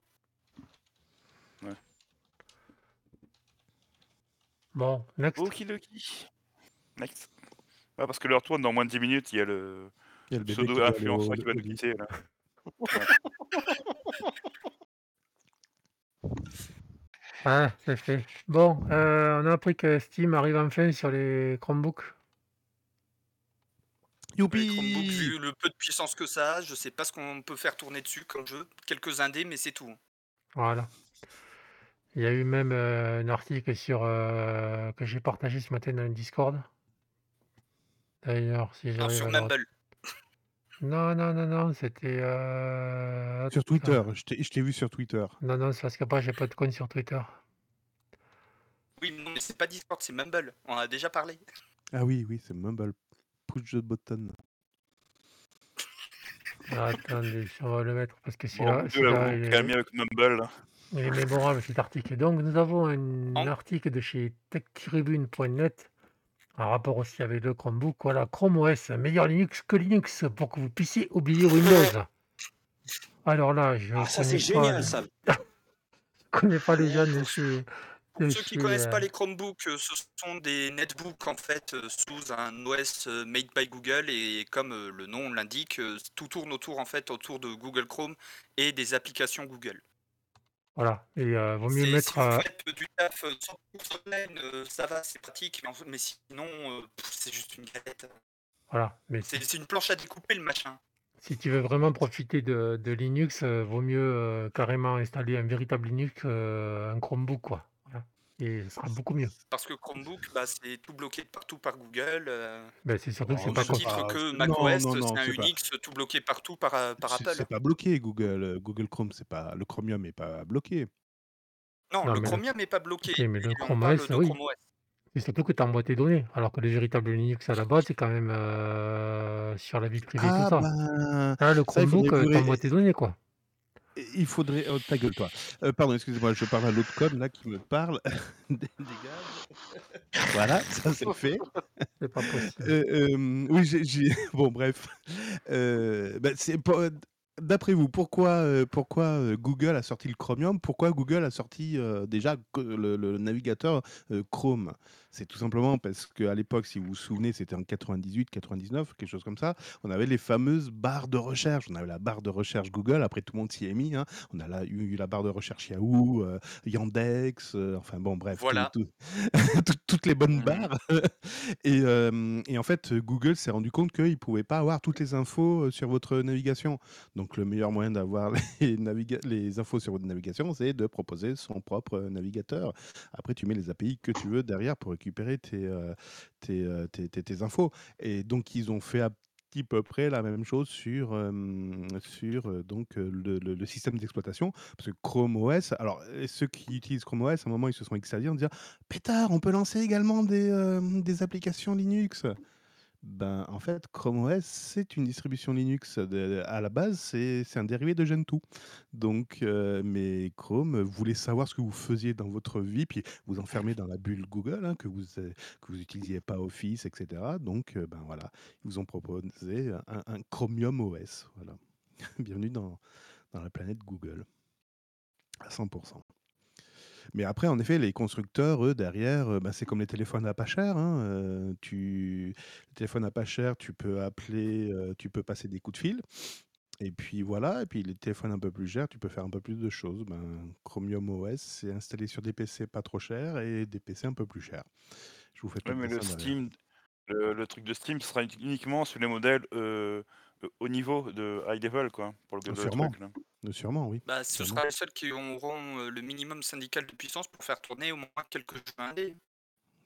Bon, next. Okidoki. Next. Ouais, parce que le retourne dans moins de 10 minutes, il y a le Il y a le bébé qui va nous quitter, là. [laughs] Ah, c'est fait. Bon, euh, on a appris que Steam arrive enfin sur les Chromebooks. Les Chromebooks, Youpi vu le peu de puissance que ça a, je sais pas ce qu'on peut faire tourner dessus comme jeu. Quelques indés, mais c'est tout. Voilà. Il y a eu même euh, un article sur, euh, que j'ai partagé ce matin dans le Discord. D'ailleurs, si j'arrive sur à Mumble. Non, non, non, non, c'était, heu, Sur Twitter, je t'ai je t'ai vu sur Twitter. Non, non, c'est parce qu'après j'ai pas de compte sur Twitter. Oui, non, mais c'est pas Discord, c'est Mumble. On en a déjà parlé. Ah oui, oui, c'est Mumble. Push the button. Alors, attendez, on va le mettre parce que Bon, deux, celui-là, là, vous il est avec Mumble. là. il est mémorable cet article. Donc nous avons un En- article de chez techtribune.net en rapport aussi avec le Chromebook. Voilà, Chrome OS, meilleur Linux que Linux pour que vous puissiez oublier Windows. [laughs] Alors là, je Ah, ça c'est génial ça. [laughs] je connais pas les gens de chez, Pour ceux qui chez, connaissent euh, pas les Chromebooks, euh, ce sont des netbooks en fait euh, sous un OS euh, made by Google et comme euh, le nom l'indique, euh, tout tourne autour en fait autour de Google Chrome et des applications Google. Voilà. Et euh, vaut mieux C'est- mettre si vous euh, faites du taf euh, 100% online, euh, ça va, c'est pratique, mais, en- mais sinon euh, pff, c'est juste une galette. voilà. Mais si, C'est c'est une planche à découper le machin. si tu veux vraiment profiter de, de Linux, euh, vaut mieux euh, carrément installer un véritable Linux, euh, un Chromebook quoi. Et ce sera beaucoup mieux. Parce que Chromebook, bah, c'est tout bloqué partout par Google. euh, Ben, c'est surtout que c'est pas titre pas- que c'est- macOS, un pas- Unix tout bloqué partout par, euh, par Apple. c'est pas bloqué Google. euh, Google Chrome, c'est pas le Chromium est pas bloqué. Non, Non, le Chromium n'est pas bloqué. Ok, mais le Chrome OS, oui. Chrome OS. C'est surtout que tu envoies tes données, alors que le véritable Linux à la base, c'est quand même euh, sur la vie privée et tout Ah ça. ben, Là, le Chromebook, t'envoies ré- tes données, quoi. Il faudrait. Oh, ta gueule, toi. Euh, pardon, excusez-moi, je parle à l'autre con là qui me parle. [laughs] Dégage. Voilà, ça c'est fait. C'est pas possible. Euh, euh, oui, j'ai, [laughs] bon, bref. Bah, c'est pas- D'après vous, pourquoi, pourquoi Google a sorti le Chromium? Pourquoi Google a sorti déjà le, le navigateur Chrome? C'est tout simplement parce qu'à l'époque, si vous vous souvenez, c'était en 98, 99, quelque chose comme ça. On avait les fameuses barres de recherche. On avait la barre de recherche Google. Après, tout le monde s'y est mis. hein. On a là, eu, la barre de recherche Yahoo, euh, Yandex. euh, enfin bon, bref, tout- Voilà. tout- [laughs] tout- toutes les bonnes Mhm. barres. [laughs] Et, euh, et en fait, Google s'est rendu compte qu'il ne pouvait pas avoir toutes les infos euh, sur votre navigation. Donc, le meilleur moyen d'avoir [laughs] les, naviga- les infos sur votre navigation, c'est de proposer son propre euh, navigateur. Après, tu mets les API que tu veux derrière pour récupérer tes, euh, euh, tes- infos. Et donc, ils ont fait à peu près la même chose sur, euh, le, système d'exploitation. Parce que Chrome OS, alors ceux qui utilisent Chrome OS, à un moment, ils se sont extasiés en disant Pétard, on peut lancer également des applications Linux. Ben, en fait, Chrome OS, c'est une distribution Linux. À la base, c'est un dérivé de Gentoo. Donc, euh, mais Chrome voulait savoir ce que vous faisiez dans votre vie, puis vous enfermez dans la bulle Google, hein, que vous euh, que vous n'utilisiez pas Office, etc. Donc, euh, ben voilà, ils vous ont proposé un, un Chromium OS. Voilà. [laughs] Bienvenue dans, dans la planète Google. À 100%. Mais après, en effet, les constructeurs, eux, derrière, euh, bah, c'est comme les téléphones à pas cher. hein, euh, tu... Les téléphones à pas cher, tu peux appeler, euh, tu peux passer des coups de fil. Et puis voilà, et puis les téléphones un peu plus chers, tu peux faire un peu plus de choses. Ben, Chromium OS, c'est installé sur des PC pas trop chers et des PC un peu plus chers. Je vous fais tout mais le le derrière. Steam, le, le truc de Steam sera uniquement sur les modèles euh, euh, au niveau de high level, quoi, pour le, le sûrement. truc. Là. Euh, Sûrement, oui. Bah, ce Sûrement. sera les seuls qui auront euh, le minimum syndical de puissance pour faire tourner au moins quelques jeux indés.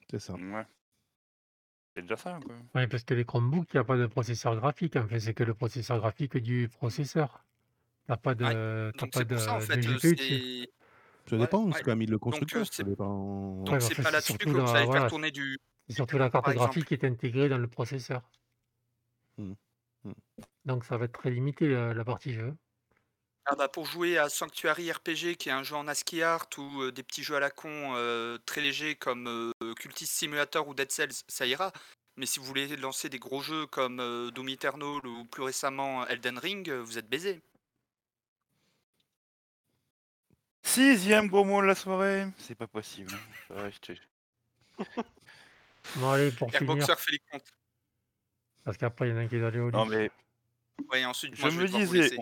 C'est ça. Ouais. C'est déjà ça, quoi. Oui, parce que les Chromebooks, il n'y a pas de processeur graphique. En fait, c'est que le processeur graphique du processeur. Tu n'as pas de, Ouais, t'as pas c'est pour ça en de, fait, de euh, Ça Ouais, dépend, ouais. c'est quand même le euh, constructeur. Ça c'est dépend. Ouais, donc c'est pas c'est là-dessus surtout que vous la, allez voilà, faire tourner du c'est surtout la carte graphique qui est intégrée dans le processeur. Hmm. Donc ça va être très limité la, la partie jeu. Ah bah pour jouer à Sanctuary RPG qui est un jeu en ASCII art ou euh, des petits jeux à la con euh, très légers comme euh, Cultist Simulator ou Dead Cells, ça ira. Mais si vous voulez lancer des gros jeux comme euh, Doom Eternal ou plus récemment Elden Ring, euh, vous êtes baisé. Sixième gros mot de la soirée. C'est pas possible. hein. Ouais, je te- Bon allez, pour finir, fait les comptes. Parce qu'après il y en a un qui doit aller au Non, lit. mais Ouais, ensuite je moi je vais me disais,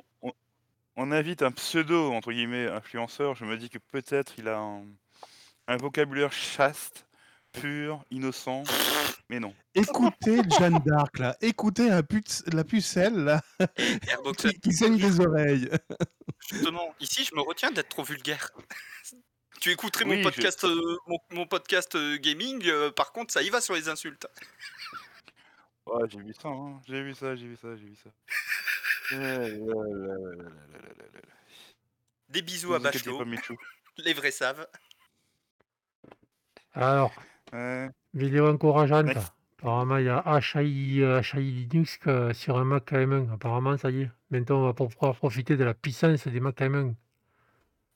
on, invite un pseudo, entre guillemets, influenceur. Je me dis que peut-être il a un, un vocabulaire chaste, pur, innocent. Mais non. Écoutez Jeanne d'Arc, là. Écoutez la, pute- la pucelle, là, [laughs] qui, qui saigne des oreilles. justement, ici je me retiens d'être trop vulgaire. [laughs] tu écouterais mon je- podcast, euh, mon, mon podcast euh, gaming, euh, par contre ça y va sur les insultes. Ouais, hein. j'ai vu ça, j'ai vu ça, j'ai vu ça, j'ai vu ça. Des bisous à Bachelot. Les vrais savent. Alors, vidéo encourageante. Apparemment, il y a HI, HI euh, Linux euh, sur un Mac AM1. Apparemment, ça y est. Maintenant, on va pouvoir profiter de la puissance des Mac AM1.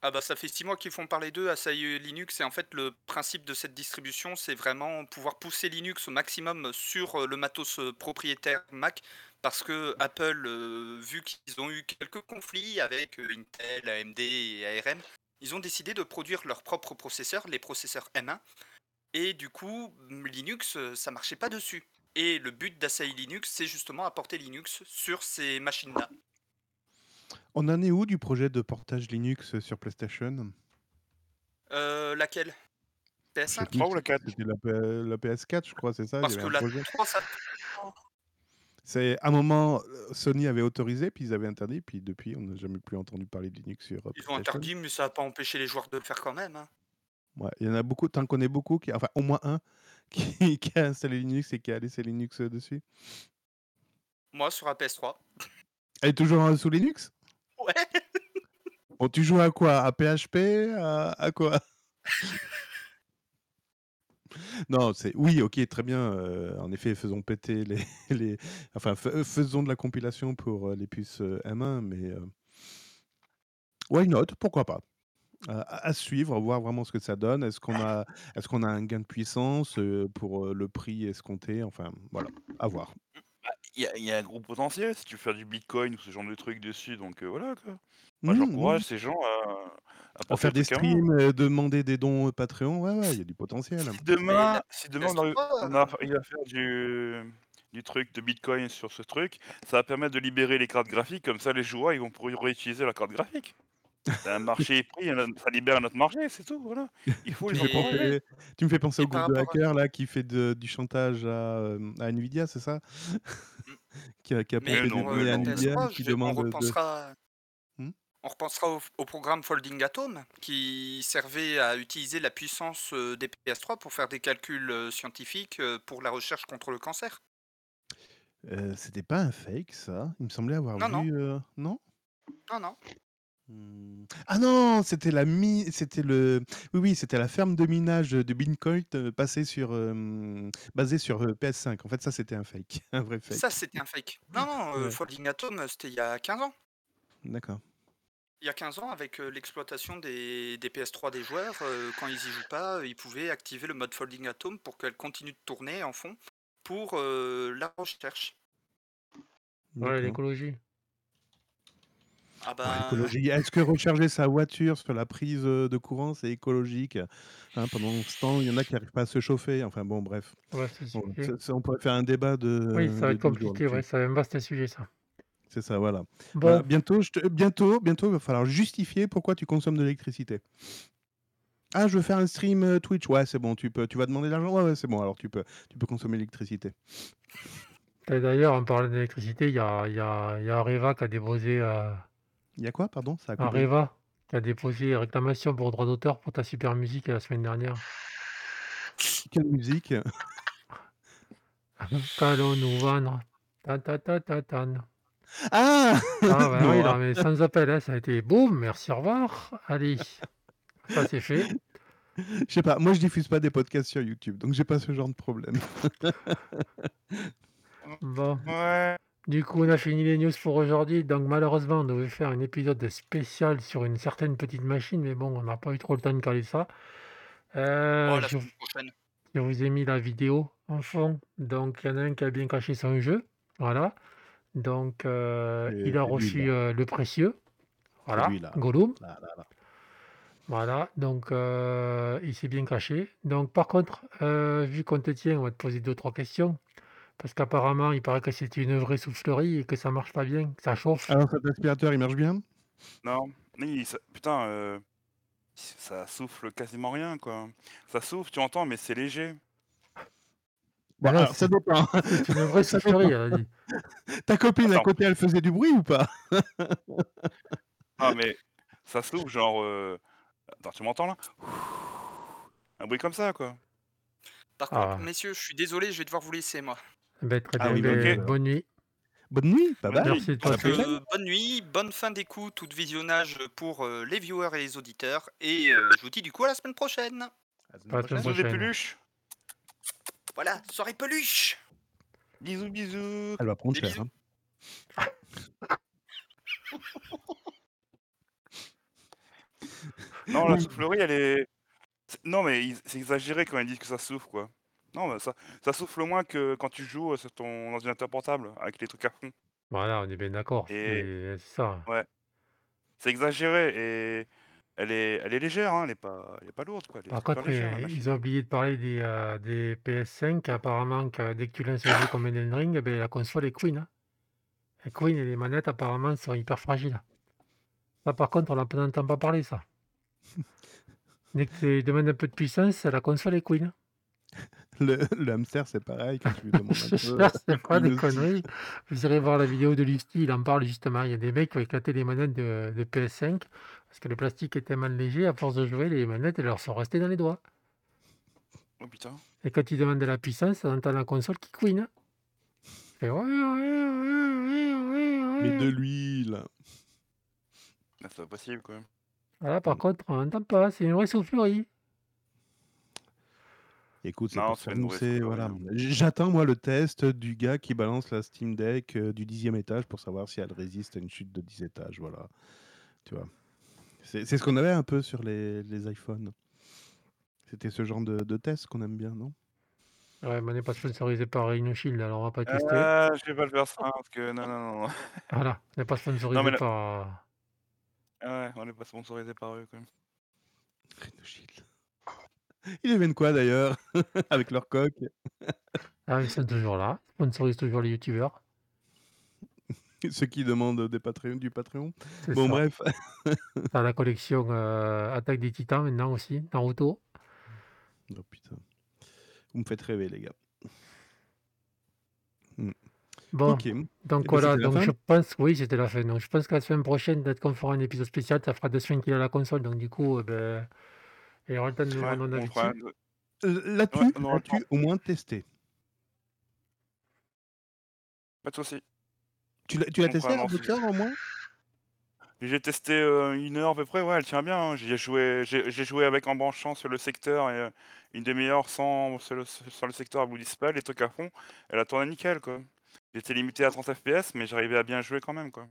Ah bah ça fait six mois qu'ils font parler d'eux, Asahi Linux, et en fait le principe de cette distribution c'est vraiment pouvoir pousser Linux au maximum sur euh, le matos euh, propriétaire Mac, parce que Apple, euh, vu qu'ils ont eu quelques conflits avec Intel, AMD et ARM, ils ont décidé de produire leurs propres processeurs, les processeurs M1, et du coup Linux ça marchait pas dessus. Et le but d'Asahi Linux c'est justement apporter Linux sur ces machines-là. On en est où du projet de portage Linux sur PlayStation? Euh, laquelle? Je sais PS5 plus, 3 ou la 4 C'était la, P- la PS4, je crois, c'est ça Parce que la projet. 3 ça C'est à un moment, Sony avait autorisé, puis ils avaient interdit, puis depuis, on n'a jamais plus entendu parler de Linux sur euh, Ils ont PlayStation. interdit, mais ça n'a pas empêché les joueurs de le faire quand même. hein. Ouais, il y en a beaucoup, t'en connais beaucoup, qui, enfin au moins un, [laughs] qui, qui a installé Linux et qui a laissé Linux euh, dessus. Moi, sur la PS3. Elle est toujours sous Linux? Bon, tu joues à quoi? À PHP à, quoi? Non, c'est oui, ok, très bien. euh, en effet, faisons péter les, [laughs] les enfin, fa- faisons de la compilation pour euh, les puces euh, M1, mais euh, why not? Pourquoi pas? Euh, à suivre, voir vraiment ce que ça donne. Est-ce qu'on a, est-ce qu'on a un gain de puissance euh, pour euh, le prix escompté? Enfin, voilà, à voir. Il y, a- il y a un gros potentiel si tu veux faire du bitcoin ou ce genre de trucs dessus, donc euh, voilà quoi. Moi Mmh, j'encourage mmh. ces gens à, à Pour passer faire le des truc à streams, euh, demander des dons euh, Patreon, ouais, ouais, il y a du potentiel. Si Mais demain, si demain on, arrive- PS3, on a, il va faire du, du truc de bitcoin sur ce truc, ça va permettre de libérer les cartes graphiques, comme ça les joueurs ils vont pouvoir réutiliser la carte graphique. C'est un marché pris, un- ça libère un autre marché, c'est tout, voilà. Il faut Tu les me fais Et- encourager. penser, tu me fais penser et au groupe de à- hackers là qui fait de- du chantage à, euh, à Nvidia, c'est ça? [laughs] Qui, a, qui a Mais Mais des non, euh, à non. Nvidia PS3, et qui je vais- on de. repensera, Hmm? on repensera au, au programme Folding Atom qui servait à utiliser la puissance euh, des PS3 pour faire des calculs euh, scientifiques euh, pour la recherche contre le cancer. Euh, C'était pas un fake ça Il me semblait avoir Non, non. vu. euh, Non? Non, non. Hmm. Ah non, c'était la mi, c'était le, oui oui, c'était la ferme de minage de Bitcoin euh, passée sur, euh, basée sur euh, PS5. En fait, ça c'était un fake, [laughs] un vrai fake. Ça, c'était un fake. Non, non, euh, Ouais. Folding Atom, c'était il y a 15 ans. D'accord. Il y a 15 ans, avec euh, l'exploitation des, des PS3 des joueurs, euh, quand ils y jouent pas, euh, ils pouvaient activer le mode Folding Atom pour qu'elle continue de tourner en fond pour euh, la recherche. Ouais, D'accord. l'écologie. Ah Ouais, ben, écologie. Est-ce que recharger sa voiture sur la prise euh, de courant, c'est écologique Hein, Pendant ce temps, il y en a qui n'arrivent pas à se chauffer. Enfin bon, bref. Ouais, Bon, ça- ça, on pourrait faire un débat de, Oui, ça va de être 12 jours compliqué, ouais, c'est un vaste sujet, ça. C'est ça, voilà. Voilà, Bon, bientôt, je te- bientôt, bientôt, il va falloir justifier pourquoi tu consommes de l'électricité. Ah, je veux faire un stream euh, Twitch. Ouais, c'est bon, tu peux. Tu vas demander de l'argent? Ouais, ouais, c'est bon. Alors tu peux, tu peux consommer l'électricité. d'ailleurs, en parlant d'électricité, il y a, il y, a, il y a Areva qui a déposé, euh, Il y a quoi, pardon? Ça a. Areva qui a déposé réclamation pour droit d'auteur pour ta super musique la semaine dernière. Quelle musique? Qu'allons-nous vendre Ta ta ta ta tan. Ah Ah bah Non, oui, non, mais sans appel, hein, ça a été boum, merci, au revoir. Allez, ça c'est fait. Je sais pas. Moi, je diffuse pas des podcasts sur YouTube, donc j'ai pas ce genre de problème. Bon, Ouais. Du coup, on a fini les news pour aujourd'hui. Donc malheureusement, on devait faire un épisode spécial sur une certaine petite machine, mais bon, on n'a pas eu trop le temps de caler ça. Euh, oh, la je, semaine prochaine. je vous ai mis la vidéo en fond. Donc il y en a un qui a bien caché son jeu. Voilà. Donc euh, il a reçu euh, le précieux. Voilà, lui, là. Gollum. Là, là, là. Voilà, donc euh, il s'est bien caché. Donc par contre, euh, vu qu'on te tient, on va te poser deux, trois questions. Parce qu'apparemment, il paraît que c'est une vraie soufflerie et que ça marche pas bien, que ça chauffe. Alors cet aspirateur, il marche bien? Non, ça- putain, euh, ça souffle quasiment rien quoi. Ça souffle, tu entends, mais c'est léger. Bon, Voilà, alors, ça c'est dépend. c'est une vraie [laughs] Ça soufflerie, dépend. elle a dit. Ta copine à côté, elle faisait du bruit ou pas? Ah mais ça souffle genre, euh, attends, tu m'entends là? Un bruit comme ça quoi. Par contre, Ah. messieurs, je suis désolé, je vais devoir vous laisser, moi. Ben, très Ah bien, oui, bonne ben, ok. bonne nuit. Bonne nuit. Merci, toi aussi. prochaine. Euh, bonne nuit, bonne fin d'écoute ou de visionnage pour euh, les viewers et les auditeurs. Et euh, je vous dis du coup à la semaine prochaine. À la semaine À prochaine. Peluches. Voilà, soirée peluche. Bisous, bisous. Elle va prendre cher. hein. Non, la soufflerie, elle est. Non, mais c'est exagéré quand ils disent que ça souffle, quoi. Non, mais ça, ça souffle moins que quand tu joues euh, sur ton ordinateur portable avec les trucs à fond. Voilà, on est bien d'accord. Et C'est c'est ça. ouais, c'est exagéré et elle est, elle est légère, hein, elle est pas, elle est pas lourde, quoi. Elle est Par super contre, légère, la euh, machine. ils ont oublié de parler des, euh, des PS5. Apparemment, que dès que tu lances un jeu comme Elden Ring, eh ben, la console est queen. hein. Et queen et les manettes, apparemment, sont hyper fragiles. Ça, par contre, on n'en entend pas parler, ça. [laughs] Dès que tu demandes un peu de puissance, la console est queen. Le, le hamster, c'est pareil. Quand tu lui demandes un [laughs] peu, c'est pas il des conneries. Vous irez voir la vidéo de Lusty, il en parle justement. Il y a des mecs qui ont éclaté les manettes de, de PS5 parce que le plastique est tellement léger, à force de jouer, les manettes elles leur sont restées dans les doigts. Oh putain. Et quand ils demandent de la puissance, on entend la console qui fait, ouais, Mais de l'huile. Ah, C'est pas possible, quand même. Voilà, par contre, on n'entend pas, c'est une vraie soufflerie. Écoute, c'est Non, pour c'est une voilà. J'attends, moi, le test du gars qui balance la Steam Deck euh, du dixième étage pour savoir si elle résiste à une chute de 10 étages, voilà. Tu vois. C'est c'est ce qu'on avait un peu sur les, les iPhones. C'était ce genre de, de test qu'on aime bien, non? Ouais, mais on n'est pas sponsorisé par InnoShield, alors on va pas tester. Ah, je vais pas le faire ça, parce que non, non, non. non. [laughs] Voilà, on n'est pas sponsorisé mais par. Ah ouais, on n'est pas sponsorisé par eux, quand même. Rhinoshield. [laughs] Ils deviennent quoi d'ailleurs [laughs] Avec leur coque Ah, ils sont toujours là, ils sponsorisent toujours les youtubeurs. [laughs] Ceux qui demandent des Patreon, du Patreon C'est Bon, ça. bref. T'as la collection euh, Attaque des Titans maintenant aussi, Naruto. Oh putain. Vous me faites rêver, les gars. Bon, Ok. donc ben, voilà, c'était la donc fin je pense, oui, c'était la fin. Donc je pense que la semaine prochaine, peut-être qu'on fera un épisode spécial, ça fera deux semaines qu'il a la console, donc du coup, euh, ben, de nous Ouais, L'as-tu Ouais, l'as-tu temps. au moins testé? Pas de soucis. Tu l'as tu testé sujet. Booker au moins? J'ai testé euh, une heure à peu près, ouais, elle tient bien. hein. J'y ai joué, j'ai j'ai joué avec en branchant sur le secteur et euh, une demi-heure sans sur le, sur le secteur à bout dispel, les trucs à fond. Elle a tourné nickel, quoi. J'étais limité à 30 FPS, mais j'arrivais à bien jouer quand même, quoi.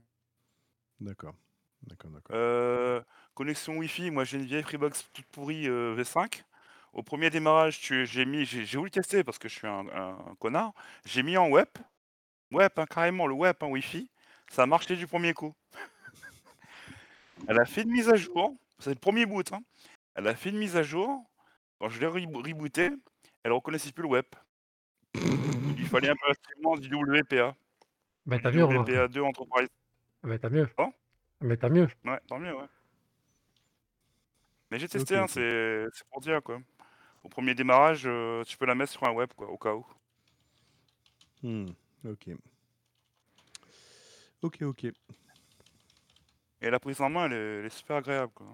D'accord. D'accord, d'accord. Euh, connexion Wi-Fi, moi j'ai une vieille Freebox toute pourrie euh, V5. Au premier démarrage, tu- j'ai mis, j'ai j'ai voulu tester parce que je suis un, un connard. J'ai mis en web, web, hein, carrément le web, hein, Wi-Fi. Ça a marché du premier coup. Elle a fait une mise à jour. C'est le premier boot. hein. Elle a fait une mise à jour. Quand je l'ai rebo- rebooté, elle reconnaissait plus le web. Il fallait impérativement du WPA. T'as Du mieux, remarque. WPA2 Enterprise. Ben t'as mieux. Bon. Ben t'as mieux. Ouais, tant mieux, ouais. Mais j'ai testé, Ok, hein, ok. c'est c'est pour dire quoi. Au premier démarrage, euh, tu peux la mettre sur un web, quoi, au cas où. Hmm, Ok. Ok, ok. Et la prise en main, elle est, elle est super agréable, quoi.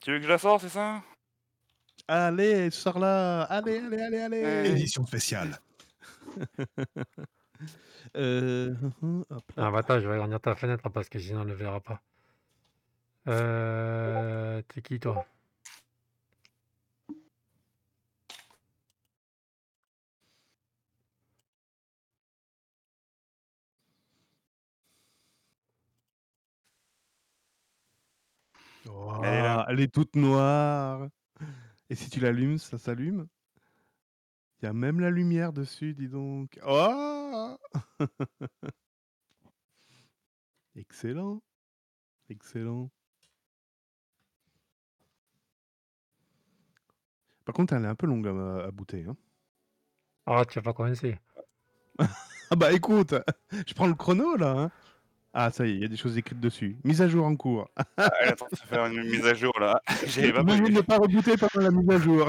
Tu veux que je la sorte, c'est ça? Allez, sors là Allez, allez, allez, allez. Édition spéciale. [laughs] Euh, hop là. Ah, bah attends, je vais agrandir ta fenêtre parce que sinon on ne le verra pas. Euh, T'es qui toi? Oh, Elle est là. elle est toute noire. Et si tu l'allumes, ça s'allume Il y a même la lumière dessus, dis donc. Oh [laughs] Excellent. Excellent. Par contre, elle est un peu longue à, à booter. hein. Ah, tu vas pas commencer. [laughs] Ah bah écoute, [laughs] je prends le chrono là. hein. Ah ça y est, il y a des choses écrites dessus. Mise à jour en cours. Ah, train de se faire une mise à jour, là. [laughs] J'avais pas ne pas rebooter pendant la mise à jour.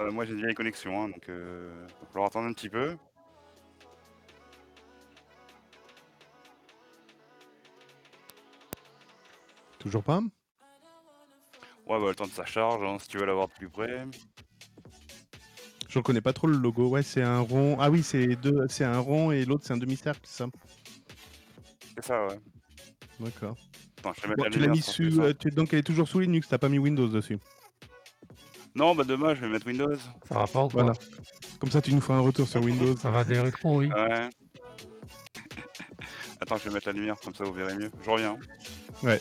Euh, moi, j'ai une vieille connexion, hein, donc euh, va falloir attendre un petit peu. Toujours pas Ouais, bah, le temps de sa charge, hein, si tu veux l'avoir de plus près. Je reconnais pas trop le logo. Ouais, c'est un rond. Ah oui, c'est deux. C'est un rond et l'autre c'est un demi-cercle, c'est ça? C'est ça, ouais. D'accord. Attends, je vais mettre Bon, la tu l'as lumière, mis sur. euh, tu- Donc elle est toujours sous Linux. T'as pas mis Windows dessus. Non, bah demain, je vais mettre Windows. Ça quoi? Voilà. Comme ça, tu nous feras un retour sur Windows. Ça va des rétros, oui. Ouais. [laughs] Attends, je vais mettre la lumière, comme ça vous verrez mieux. Je reviens. Ouais.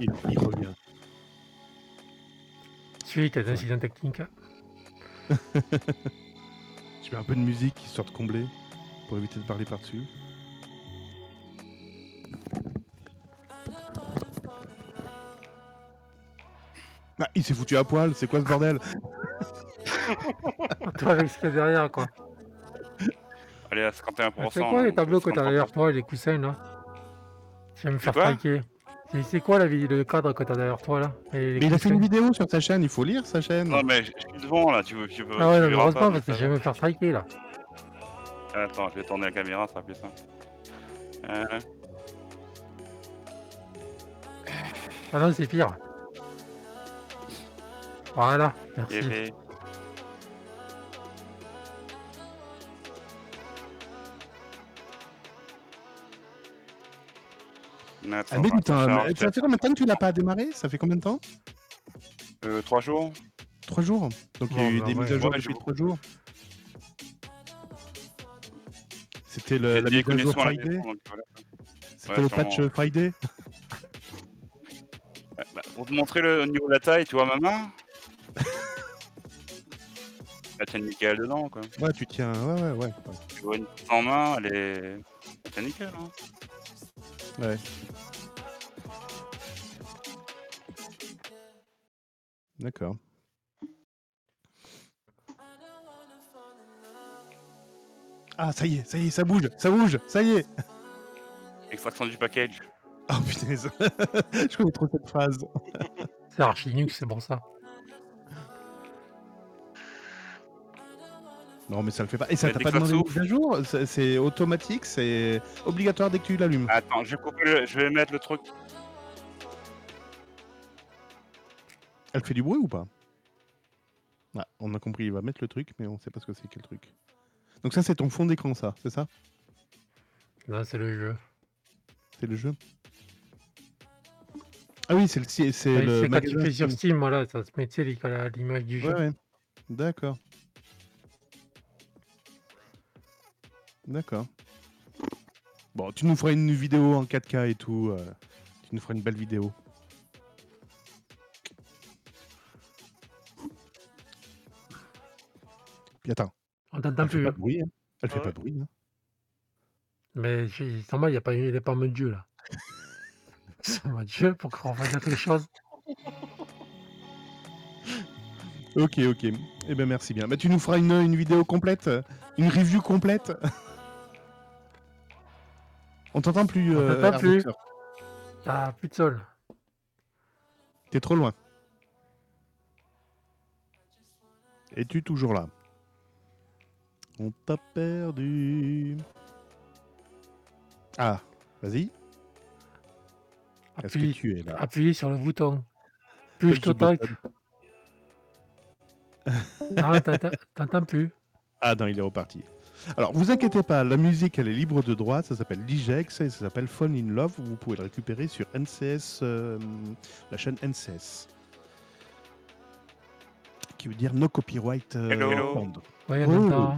Il, il revient. Suite à d'incident technique. [laughs] Je mets un peu de musique histoire de combler pour éviter de parler par-dessus. Ah, il s'est foutu à poil, c'est quoi ce bordel? Toi avec ce qu'il y a derrière, quoi. Allez, à 51%. C'est quoi les tableaux que t'as 53%. derrière toi, les coussins, là? Tu vas me faire quoi? striker. C'est- C'est quoi la vidéo, le cadre que t'as derrière toi, là Et Mais il a fait une vidéo sur sa chaîne, il faut lire sa chaîne. Non, mais je suis devant là, tu veux. Tu veux Ah ouais, tu non, mais heureusement, pas, parce que je vais me faire striker, là. Attends, je vais tourner la caméra, ça va plus simple. Euh, Ah non, c'est pire. Voilà, merci. Ah, mais attends, putain, mais ça fait combien de temps que tu l'as pas démarré Ça fait combien de temps euh, 3 jours Trois jours. Donc il y a eu des ouais. mises à jour Ouais, depuis je- trois jours. C'était le, la mise à jour Friday. C'était Ouais, le patch sûrement. Friday [laughs] bah, Pour te montrer le niveau de la taille, tu vois ma main [laughs] La tienne nickel dedans quoi. Ouais, tu tiens. Ouais, ouais, ouais. Tu vois une petite en main, elle est. Elle tient nickel hein. Ouais. D'accord. Ah, ça y est, ça y est, ça bouge, ça bouge, ça y est. Extraction du package. Oh putain, [laughs] je connais trop cette phrase. C'est Arch Linux, c'est pour ça. Non, mais ça le fait pas. Et ça t'a pas demandé de s'ouvre- mise à jour? C'est- C'est automatique, c'est obligatoire dès que tu l'allumes. Attends, je vais couper le... Je vais mettre le truc. Elle fait du bruit ou pas Ah, on a compris, il va mettre le truc, mais on sait pas ce que c'est quel truc. Donc ça, c'est ton fond d'écran, ça, c'est ça? Non, c'est le jeu. C'est le jeu? Ah oui, c'est le, c'est Ouais, le C'est quand tu fais sur Steam. Voilà, ça se met l'image du jeu. Ouais, ouais. D'accord. D'accord. Bon, tu nous feras une vidéo en 4K et tout. euh, tu nous feras une belle vidéo. Puis attends, On t'entend fait plus. pas de bruit. hein. Elle fait pas de bruit. hein. Mais sans moi, il n'y a pas, il est pas en mode jeu, là. [laughs] C'est en mode jeu pour qu'on fasse quelque chose. Ok, ok. Eh ben merci bien. Bah, tu nous feras une, une vidéo complète, une review complète. On t'entend plus. On euh, t'entend plus. Airboxer. Ah, plus de sol. T'es trop loin. Es-tu toujours là? On t'a perdu. Ah, vas-y. Est-ce que Appuie, tu es là? Appuyez sur le bouton. Plus je bouton [laughs] Non, t'entends plus. Ah non, il est reparti. Alors, vous inquiétez pas, la musique, elle est libre de droit. Ça s'appelle Digex et ça s'appelle Fall in Love. Vous pouvez le récupérer sur NCS, euh, la chaîne NCS. Qui veut dire No Copyright euh, Hello. Hello. Oh.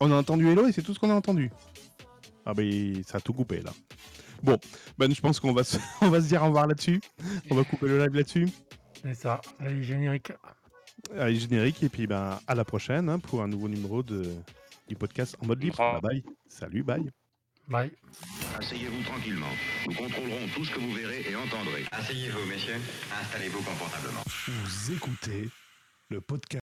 On a entendu Hello et c'est tout ce qu'on a entendu. Ah ben ça a tout coupé là. Bon, ben je pense qu'on va se, [laughs] on va se dire au revoir là-dessus. On va couper le live là-dessus. C'est ça. Allez, générique. Allez, générique et puis ben à la prochaine hein, pour un nouveau numéro de, du podcast en mode libre. Bye. Salut, bye. Bye. Asseyez-vous tranquillement. Nous contrôlerons tout ce que vous verrez et entendrez. Asseyez-vous, messieurs. Installez-vous confortablement. Vous écoutez le podcast.